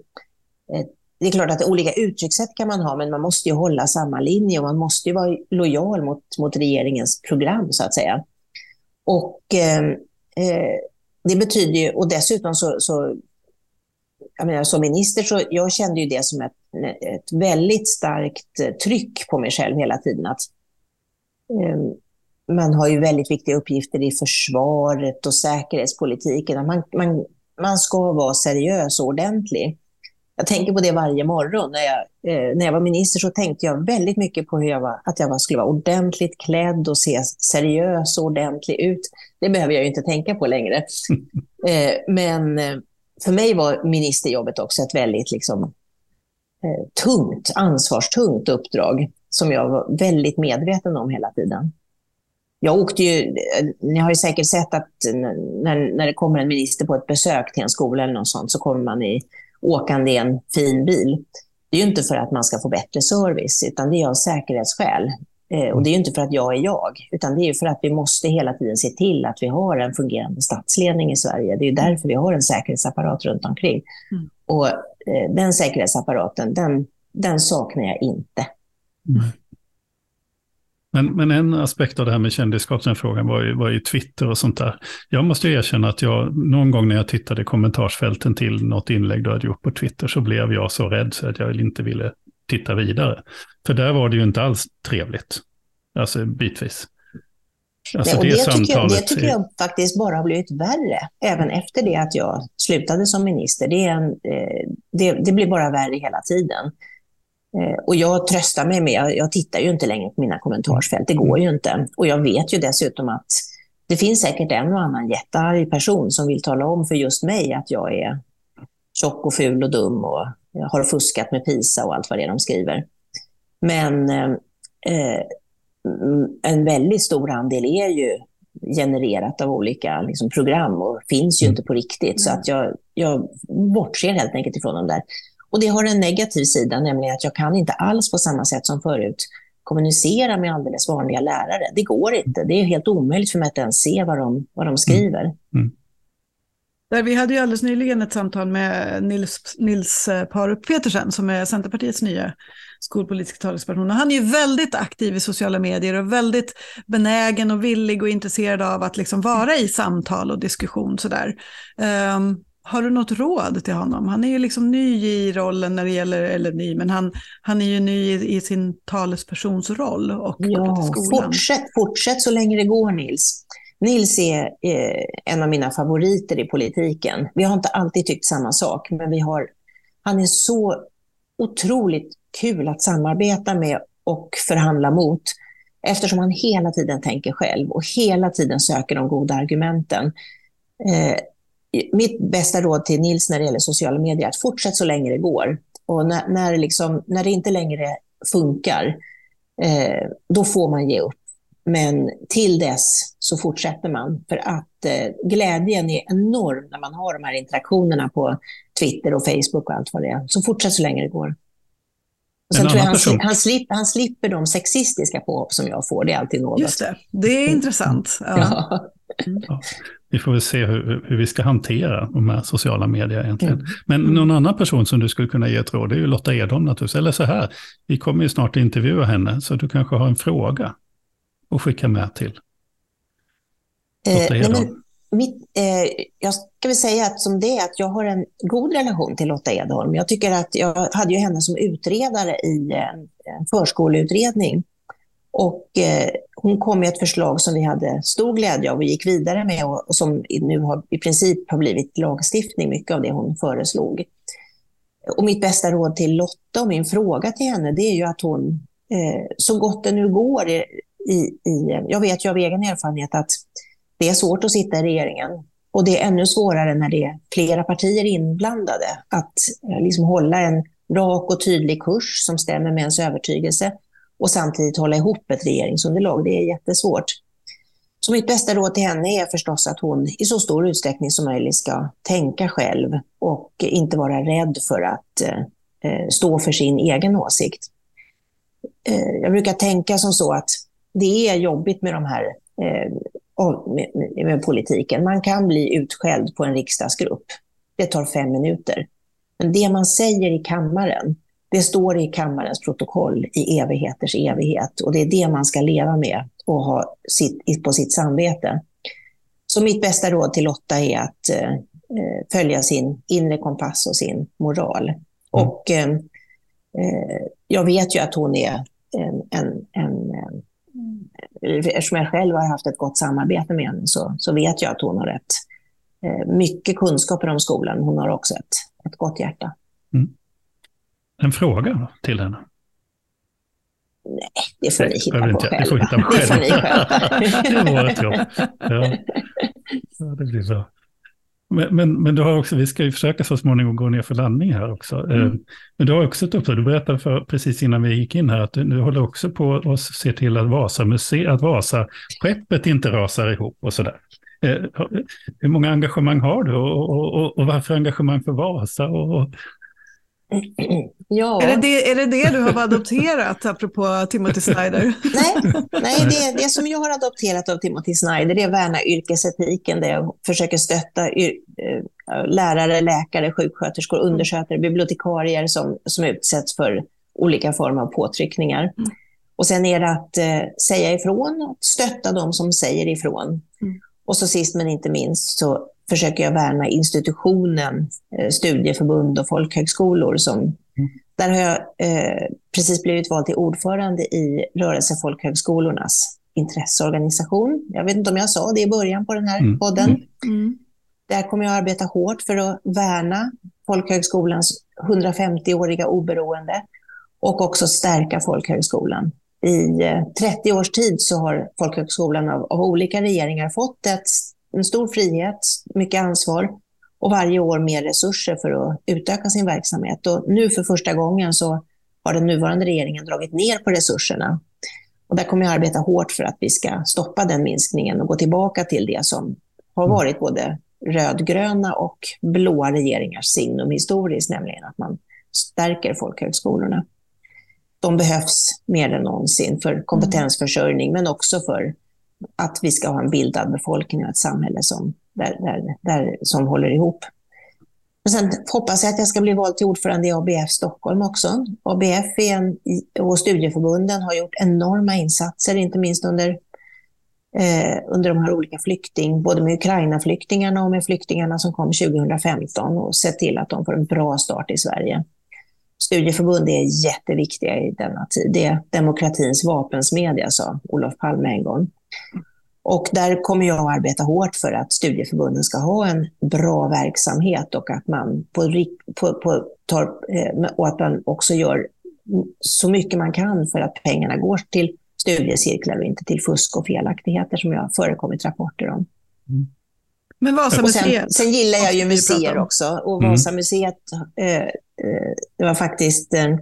Det är klart att olika uttryckssätt kan man ha, men man måste ju hålla samma linje och man måste ju vara lojal mot, mot regeringens program, så att säga. Och eh, eh det betyder ju, och dessutom så, så jag menar, som minister så jag kände ju det som ett, ett väldigt starkt tryck på mig själv hela tiden. Att, eh, man har ju väldigt viktiga uppgifter i försvaret och säkerhetspolitiken. Man, man man ska vara seriös och ordentlig. Jag tänker på det varje morgon. När jag, eh, när jag var minister så tänkte jag väldigt mycket på hur jag var, att jag var, skulle vara ordentligt klädd och se seriös och ordentlig ut. Det behöver jag ju inte tänka på längre. eh, men eh, för mig var ministerjobbet också ett väldigt liksom, eh, tungt, ansvarstungt uppdrag som jag var väldigt medveten om hela tiden jag åkte ju, ni har ju säkert sett att när, när det kommer en minister på ett besök till en skola eller något sånt så kommer man i, åkande i en fin bil. Det är ju inte för att man ska få bättre service, utan det är av säkerhetsskäl. Eh, och det är inte för att jag är jag, utan det är för att vi måste hela tiden se till att vi har en fungerande statsledning i Sverige. Det är därför vi har en säkerhetsapparat runt omkring. Mm. Och eh, den säkerhetsapparaten, den, den saknar jag inte. Mm. Men, men en aspekt av det här med kändisskapsfrågan var ju, var ju Twitter och sånt där. Jag måste erkänna att jag någon gång när jag tittade i kommentarsfälten till något inlägg du hade gjort på Twitter så blev jag så rädd så att jag inte ville titta vidare. För där var det ju inte alls trevligt, alltså bitvis. Alltså Nej, det, det, tycker jag, det tycker jag faktiskt bara har blivit värre, även efter det att jag slutade som minister. Det, en, eh, det, det blir bara värre hela tiden. Eh, och jag tröstar mig med, jag, tittar ju inte längre på mina kommentarsfält, det går ju inte. Och jag vet ju dessutom att det finns säkert en och annan jättearg person som vill tala om för just mig att jag är tjock och ful och dum och har fuskat med PISA och allt vad det är de skriver. Men eh, eh en väldigt stor andel är ju genererat av olika liksom, program och finns ju mm. inte på riktigt. Så att jag, jag bortser helt enkelt ifrån dem där. Och det har en negativ sida, nämligen att jag kan inte alls på samma sätt som förut kommunicera med alldeles vanliga lärare. Det går inte. Det är helt omöjligt för mig att ens se vad de, vad de skriver. Mm. mm. Där vi hade ju alldeles nyligen ett samtal med Nils, Nils eh, Parup Petersen som är Centerpartiets nya skolpolitiska talesperson. Han är ju väldigt aktiv i sociala medier och väldigt benägen och villig och intresserad av att liksom vara i samtal och diskussion. Sådär. Um, har du något råd till honom? Han är ju liksom ny i rollen när det gäller, eller ny, men han, han är ju ny i, i sin talespersonsroll och ja, skolan. Fortsätt, fortsätt så länge det går Nils. Nils är eh, en av mina favoriter i politiken. Vi har inte alltid tyckt samma sak, men vi har, han är så otroligt kul att samarbeta med och förhandla mot eftersom han hela tiden tänker själv och hela tiden söker de goda argumenten. Eh, mitt bästa råd till Nils när det gäller sociala medier är att fortsätt så länge det går. Och när, när, liksom, när det inte längre funkar, eh, då får man ge upp. Men till dess så fortsätter man. För att eh, glädjen är enorm när man har de här interaktionerna på Twitter och Facebook och allt vad det är. Så fortsätt så länge det går. Och sen tror jag han, han, slipper, han slipper de sexistiska påhopp som jag får. Det är alltid något. Just det, det är intressant. Ja. Ja. Ja, vi får väl se hur, hur, vi ska hantera de här sociala medier egentligen. Mm. Men någon annan person som du skulle kunna ge ett råd, det är ju Lotta Edholm naturligtvis. Eller så här, vi kommer ju snart intervjua henne, så du kanske har en fråga att skicka med till Lotta Edholm. Eh, mitt, eh, jag ska väl säga att som det är att jag har en god relation till Lotta Edholm. Jag tycker att jag hade ju henne som utredare i en, en förskoleutredning. Och eh, hon kom med ett förslag som vi hade stor glädje av och gick vidare med och, och som nu har, i princip har blivit lagstiftning, mycket av det hon föreslog. Och mitt bästa råd till Lotta och min fråga till henne det är ju att hon eh, så gott det nu går i, i, i, jag vet ju av egen erfarenhet att det är svårt att sitta i regeringen. Och det är ännu svårare när det är flera partier inblandade. Att eh, liksom hålla en rak och tydlig kurs som stämmer med ens övertygelse och samtidigt hålla ihop ett regeringsunderlag. Det är jättesvårt. Så mitt bästa råd till henne är förstås att hon i så stor utsträckning som möjligt ska tänka själv och inte vara rädd för att eh, stå för sin egen åsikt. Eh, jag brukar tänka som så att det är jobbigt med de här eh, med, med, politiken. Man kan bli utskälld på en riksdagsgrupp. Det tar fem minuter. Men det man säger i kammaren, det står i kammarens protokoll i evigheters evighet. Och det är det man ska leva med och ha sitt, på sitt samvete. Så mitt bästa råd till Lotta är att eh, följa sin inre kompass och sin moral. Mm. Och eh, eh jag vet ju att hon är en, en, en eftersom jag själv har haft ett gott samarbete med henne så, så vet jag att hon har rätt eh, mycket kunskaper om skolan. Hon har också ett, ett gott hjärta. Mm. En fråga till henne? Nej, det får ni hitta på själva. Det får, hitta på det får ni själva. det var ett jobb. Ja. ja, det blir bra. Men, men, men, du har också, vi ska ju försöka så småningom gå ner för landning här också. Mm. Eh, men du har också ett uppdrag, du berättade för, precis innan vi gick in här att du, du håller också på att se till att Vasa att Vasa-skeppet inte rasar ihop och sådär. Eh, hur många engagemang har du och, och, och, och varför engagemang för Vasa? Och, Ja. Är, det det, är det det du har adopterat, apropå Timothy Snyder? nej, nej det, det som jag har adopterat av Timothy Snyder det är att värna yrkesetiken, det är att försöka stötta yr, eh, lärare, läkare, sjuksköterskor, underskötare, bibliotekarier som, som utsätts för olika former av påtryckningar. Mm. Och sen är det att eh, säga ifrån och stötta de som säger ifrån. Mm. Och så sist men inte minst så försöker jag värna institutionen, eh, studieförbund och folkhögskolor. Som, mm. Där har jag eh, precis blivit vald till ordförande i Rörelse folkhögskolornas intresseorganisation. Jag vet inte om jag sa det i början på den här mm. podden. Mm. Där kommer jag arbeta hårt för att värna folkhögskolans 150-åriga oberoende och också stärka folkhögskolan. I 30 eh, års tid så har folkhögskolan av, av olika regeringar fått ett en stor frihet, mycket ansvar och varje år mer resurser för att utöka sin verksamhet. Och nu för första gången så har den nuvarande regeringen dragit ner på resurserna. Och där kommer jag arbeta hårt för att vi ska stoppa den minskningen och gå tillbaka till det som har mm. varit både rödgröna och blåa regeringars signum historiskt, nämligen att man stärker folkhögskolorna. De behövs mer än någonsin för kompetensförsörjning, men också för att vi ska ha en bildad befolkning och ett samhälle som, där, där, där, som håller ihop. Men sen hoppas jag att jag ska bli vald till ordförande i ABF Stockholm också. ABF en, och studieförbunden har gjort enorma insatser, inte minst under, eh, under de här olika flykting, både med Ukraina-flyktingarna och med flyktingarna som kom 2015 och sett till att de får en bra start i Sverige. Studieförbund är jätteviktiga i denna tid. Det är demokratins vapensmedja, sa Olof Palme en gång. Och där kommer jag att arbeta hårt för att studieförbunden ska ha en bra verksamhet och att man, på, på, på, tar, eh, och att man också gör så mycket man kan för att pengarna går till studiecirklar och inte till fusk och felaktigheter som jag har förekommit rapporter om. Mm. Men Vasamuseet? Sen, sen gillar jag ju museer också. Och mm. Vasamuseet, eh, eh, det var faktiskt eh,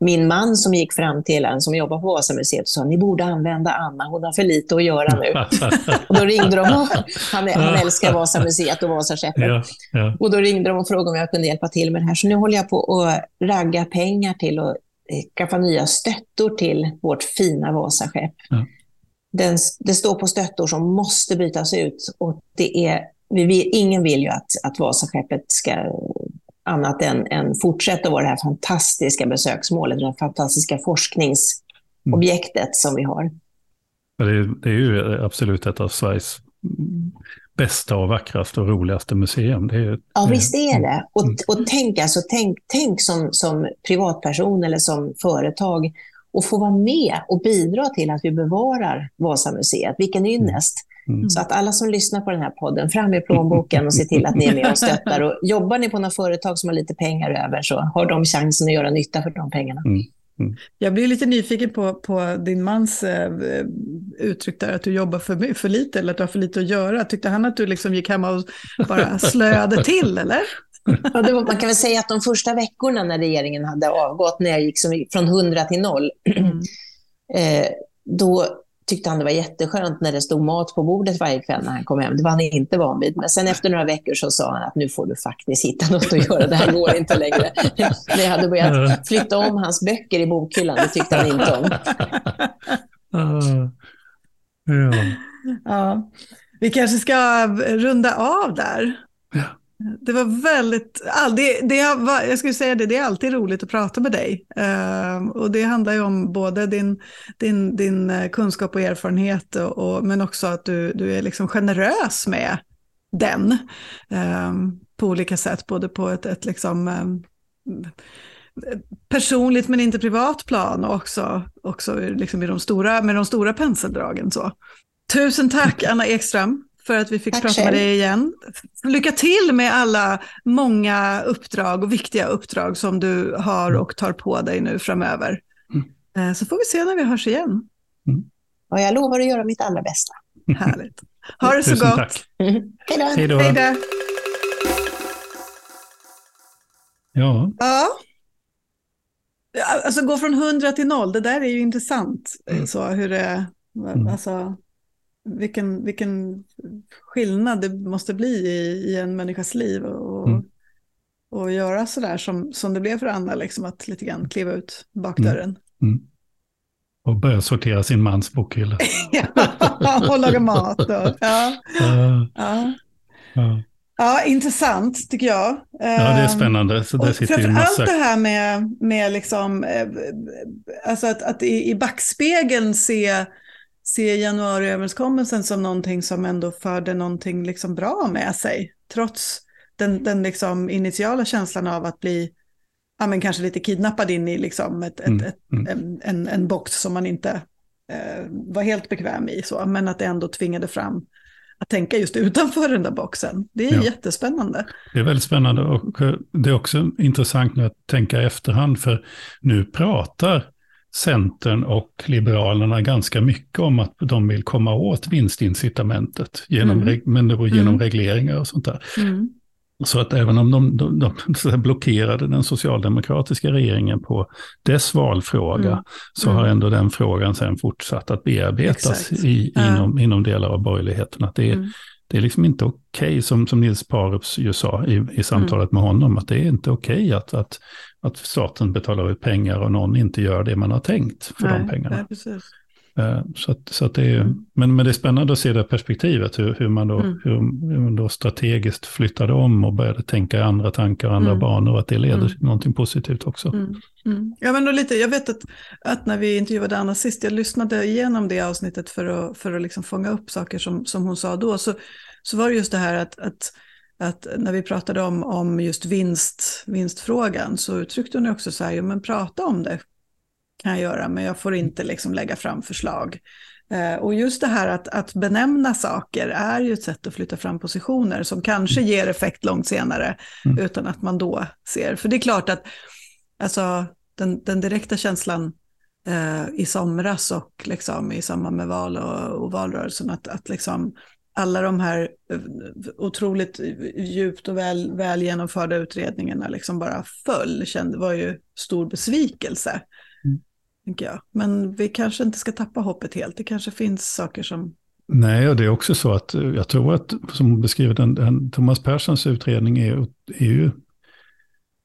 min man som gick fram till en som jobbar på Vasamuseet och sa ni borde använda Anna, hon har för lite att göra nu. och då ringde de, han, han älskar Vasamuseet och Vasaskeppet. Ja, ja. Och då ringde de och frågade om jag kunde hjälpa till med det här. Så nu håller jag på att ragga pengar till att eh, skaffa nya stöttor till vårt fina Vasaskepp. Ja. Den, det står på stöttor som måste bytas ut och det är, vi, ingen vill ju att, att Vasaskeppet ska annat än, än fortsätta vara det här fantastiska besöksmålet, det här fantastiska forskningsobjektet mm. som vi har. Det är, det är ju absolut ett av Sveriges bästa och vackraste och roligaste museum. Det är, ja, visst är det. Och, mm. och tänk, alltså, tänk, tänk som, som privatperson eller som företag och få vara med och bidra till att vi bevarar Vasamuseet. Vilken ynnest! Mm. Så att alla som lyssnar på den här podden, fram i plånboken och se till att ni är med och stöttar. Och jobbar ni på några företag som har lite pengar över så har de chansen att göra nytta för de pengarna. Mm. Mm. Jag blir lite nyfiken på, på din mans eh, uttryck där, att du jobbar för, för lite eller att du har för lite att göra. Tyckte han att du liksom gick hemma och bara slöade till, eller? Ja, var, man kan väl säga att de första veckorna när regeringen hade avgått, när jag gick som, från 100 till 0, mm. eh, då tyckte han det var jätteskönt när det stod mat på bordet varje kväll när han kom hem. Det var han inte van vid. Men sen efter några veckor så sa han att nu får du faktiskt hitta något att göra. Det här går inte längre. När jag hade börjat flytta om hans böcker i bokhyllan, det tyckte han inte om. Ja. ja. Vi kanske ska runda av där. Ja. Det var väldigt, det, det, jag skulle säga det, det är alltid roligt att prata med dig. Uh, och det handlar ju om både din, din, din eh, kunskap och erfarenhet, och, och, men också att du, du är liksom generös med den uh, på olika sätt, både på ett, ett liksom, uh, personligt men inte privat plan och också, också liksom i de stora, med de stora penseldragen. Så. Tusen tack Anna Ekström för att vi fick Tack prata själv. med dig igen. Lycka till med alla många uppdrag och viktiga uppdrag som du har och tar på dig nu framöver. Mm. Eh, så får vi se när vi hörs igen. Mm. Och jag lovar att göra mitt allra bästa. Härligt. Ha det så Tusen gott. Tack. Hej då. Hej då. Ja. ja. Alltså gå från 100 till 0, det där är ju intressant. Mm. Så hur det, mm. alltså, vilken, vilken skillnad det måste bli i, i en människas liv och, mm. och göra sådär som, som det blev för Anna, liksom att lite grann kliva ut bakdörren. Mm. Mm. Och börja sortera sin mans bokhylla. ja, och laga mat. Och, ja. Uh, ja. ja. Ja, intressant tycker jag. Ja, det är spännande. Så där och sitter massa... Allt det här med, med liksom, eh, alltså att, att i, i backspegeln se se januariöverenskommelsen som någonting som ändå förde någonting liksom bra med sig. Trots den, den liksom initiala känslan av att bli ja, men kanske lite kidnappad in i liksom ett, mm. ett, mm. En, en, en box som man inte eh, var helt bekväm i. Så, men att det ändå tvingade fram att tänka just utanför den där boxen. Det är ja. jättespännande. Det är väldigt spännande och eh, det är också intressant nu att tänka i efterhand för nu pratar Centern och Liberalerna ganska mycket om att de vill komma åt vinstincitamentet, genom, mm. men det var genom mm. regleringar och sånt där. Mm. Så att även om de, de, de blockerade den socialdemokratiska regeringen på dess valfråga, mm. så har mm. ändå den frågan sen fortsatt att bearbetas i, inom, inom delar av borgerligheten. Att det är, mm. det är liksom inte okej, okay, som, som Nils Parups ju sa i, i samtalet med honom, att det är inte okej okay att, att att staten betalar ut pengar och någon inte gör det man har tänkt för nej, de pengarna. Nej, eh, så att, så att det är, mm. men, men det är spännande att se det perspektivet, hur, hur, man då, mm. hur, hur, man då strategiskt flyttade om och började tänka i andra tankar och andra mm. banor, och att det leder mm. till någonting positivt också. Mm. mm. Ja, men lite, jag vet att, att när vi intervjuade Anna sist, jag lyssnade igenom det avsnittet för att, för att liksom fånga upp saker som, som hon sa då, så, så var det just det här att, att att när vi pratade om, om just vinst, vinstfrågan så uttryckte hon också så här, men prata om det kan jag göra, men jag får inte liksom lägga fram förslag. Eh, och just det här att, att benämna saker är ju ett sätt att flytta fram positioner som kanske mm. ger effekt långt senare mm. utan att man då ser. För det är klart att alltså, den, den direkta känslan eh, i somras och liksom, i samband med val och, och valrörelsen att, att liksom, alla de här eh, otroligt djupt och väl, väl genomförda utredningarna liksom bara föll. Det var ju stor besvikelse. Mm. Tänker jag. Men vi kanske inte ska tappa hoppet helt. Det kanske finns saker som... Nej, och det är också så att jag tror att, som beskriver den, den Thomas Perssons utredning är, är ju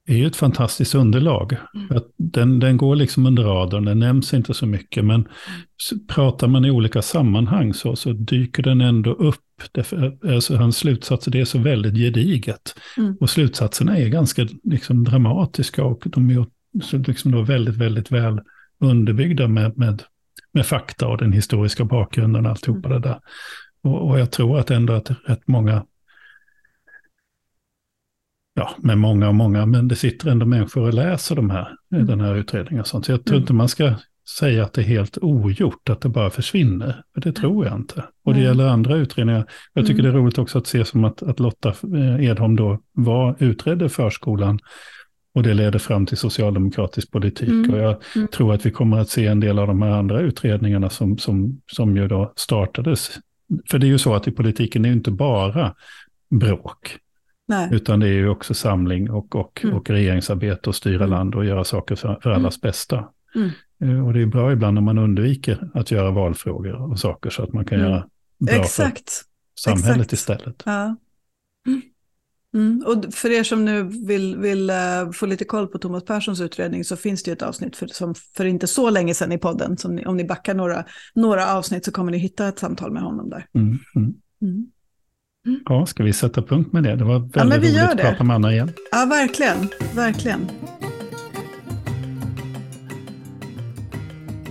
är ju ett fantastiskt underlag. Mm. Den, den går liksom under radarn, den nämns inte så mycket, men pratar man i olika sammanhang så, så dyker den ändå upp. Därför, alltså, hans slutsatser, det är så väldigt gediget. Mm. Och slutsatserna är ganska liksom, dramatiska och de är liksom, då väldigt, väldigt väl underbyggda med, med, med fakta och den historiska bakgrunden och alltihopa mm. det där. Och, och jag tror att ändå att rätt många ja, med många och många, men det sitter ändå människor och läser de här, mm. den här utredningen. Och sånt. Så jag tror mm. inte man ska säga att det är helt ogjort, att det bara försvinner. För det tror jag inte. Och det gäller andra utredningar. Jag tycker mm. det är roligt också att se som att, att Lotta eh, Edholm då var, utredde förskolan och det leder fram till socialdemokratisk politik. Mm. Och jag mm. tror att vi kommer att se en del av de här andra utredningarna som, som, som ju då startades. För det är ju så att i politiken är ju inte bara bråk. Nej. Utan det är ju också samling och, och, mm. och regeringsarbete och styra mm. land och göra saker för, för allas mm. bästa. Mm. Eh, och det är bra ibland när man undviker att göra valfrågor och saker så att man kan mm. göra bra Exakt. för samhället Exakt. istället. Ja. Mm. Och för er som nu vill, vill uh, få lite koll på Thomas Perssons utredning så finns det ju ett avsnitt för, som för inte så länge sedan i podden. Ni, om ni backar några, några avsnitt så kommer ni hitta ett samtal med honom där. Mm. Mm. Ja, ska vi sätta punkt med det? Det var väldigt ja, roligt att prata med Anna igen. Ja, verkligen. Verkligen.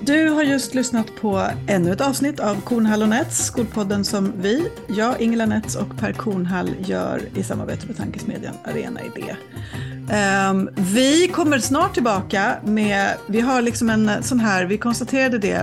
Du har just lyssnat på ännu ett avsnitt av Kornhall och Nets, skolpodden som vi, jag, Ingela Nets och Per Kornhall gör i samarbete med tankesmedjan Arena Idé. Um, vi kommer snart tillbaka med, vi har liksom en sån här, vi konstaterade det,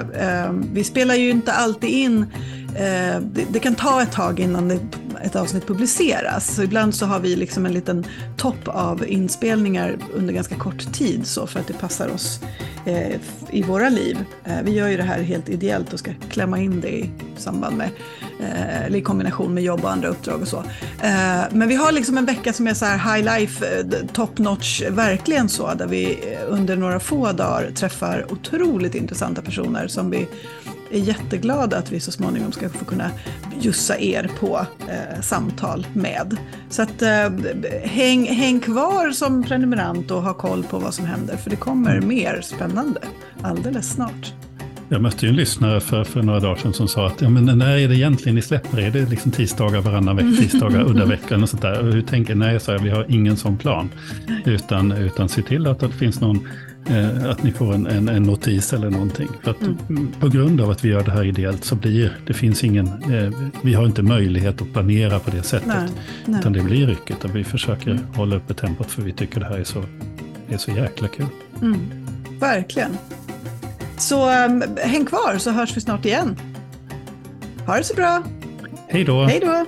um, vi spelar ju inte alltid in, uh, det, det, kan ta ett tag innan det ett avsnitt publiceras. Så ibland så har vi liksom en liten topp av inspelningar under ganska kort tid så för att det passar oss eh, i våra liv. Eh, vi gör ju det här helt ideellt och ska klämma in det i samband med, eh, eller i kombination med jobb och andra uppdrag och så. Eh, men vi har liksom en vecka som är så här high life, eh, top notch, verkligen så, där vi eh, under några få dagar träffar otroligt intressanta personer som vi är jätteglada att vi så småningom ska få kunna bjussa er på eh, samtal med. Så att eh, häng, häng kvar som prenumerant och ha koll på vad som händer, för det kommer mm. mer spännande alldeles snart. Jag mötte ju en lyssnare för, för några dagar sedan som sa att ja, men när är det egentligen ni släpper? Är det liksom tisdagar varannan vecka, tisdagar udda veckan och sånt där? Och hur tänker Nej, så här, vi har ingen sån plan. Utan, utan se till att det finns någon Eh, att ni får en, en, en, notis eller någonting. För att mm. På grund av att vi gör det här ideellt så blir det finns ingen, eh, vi har inte möjlighet att planera på det sättet. Nej, nej. Utan det blir rycket och vi försöker mm. hålla uppe tempot för vi tycker det här är så, är så jäkla kul. Mm. Verkligen. Så um, häng kvar så hörs vi snart igen. Ha det så bra. Hej då. Hej då.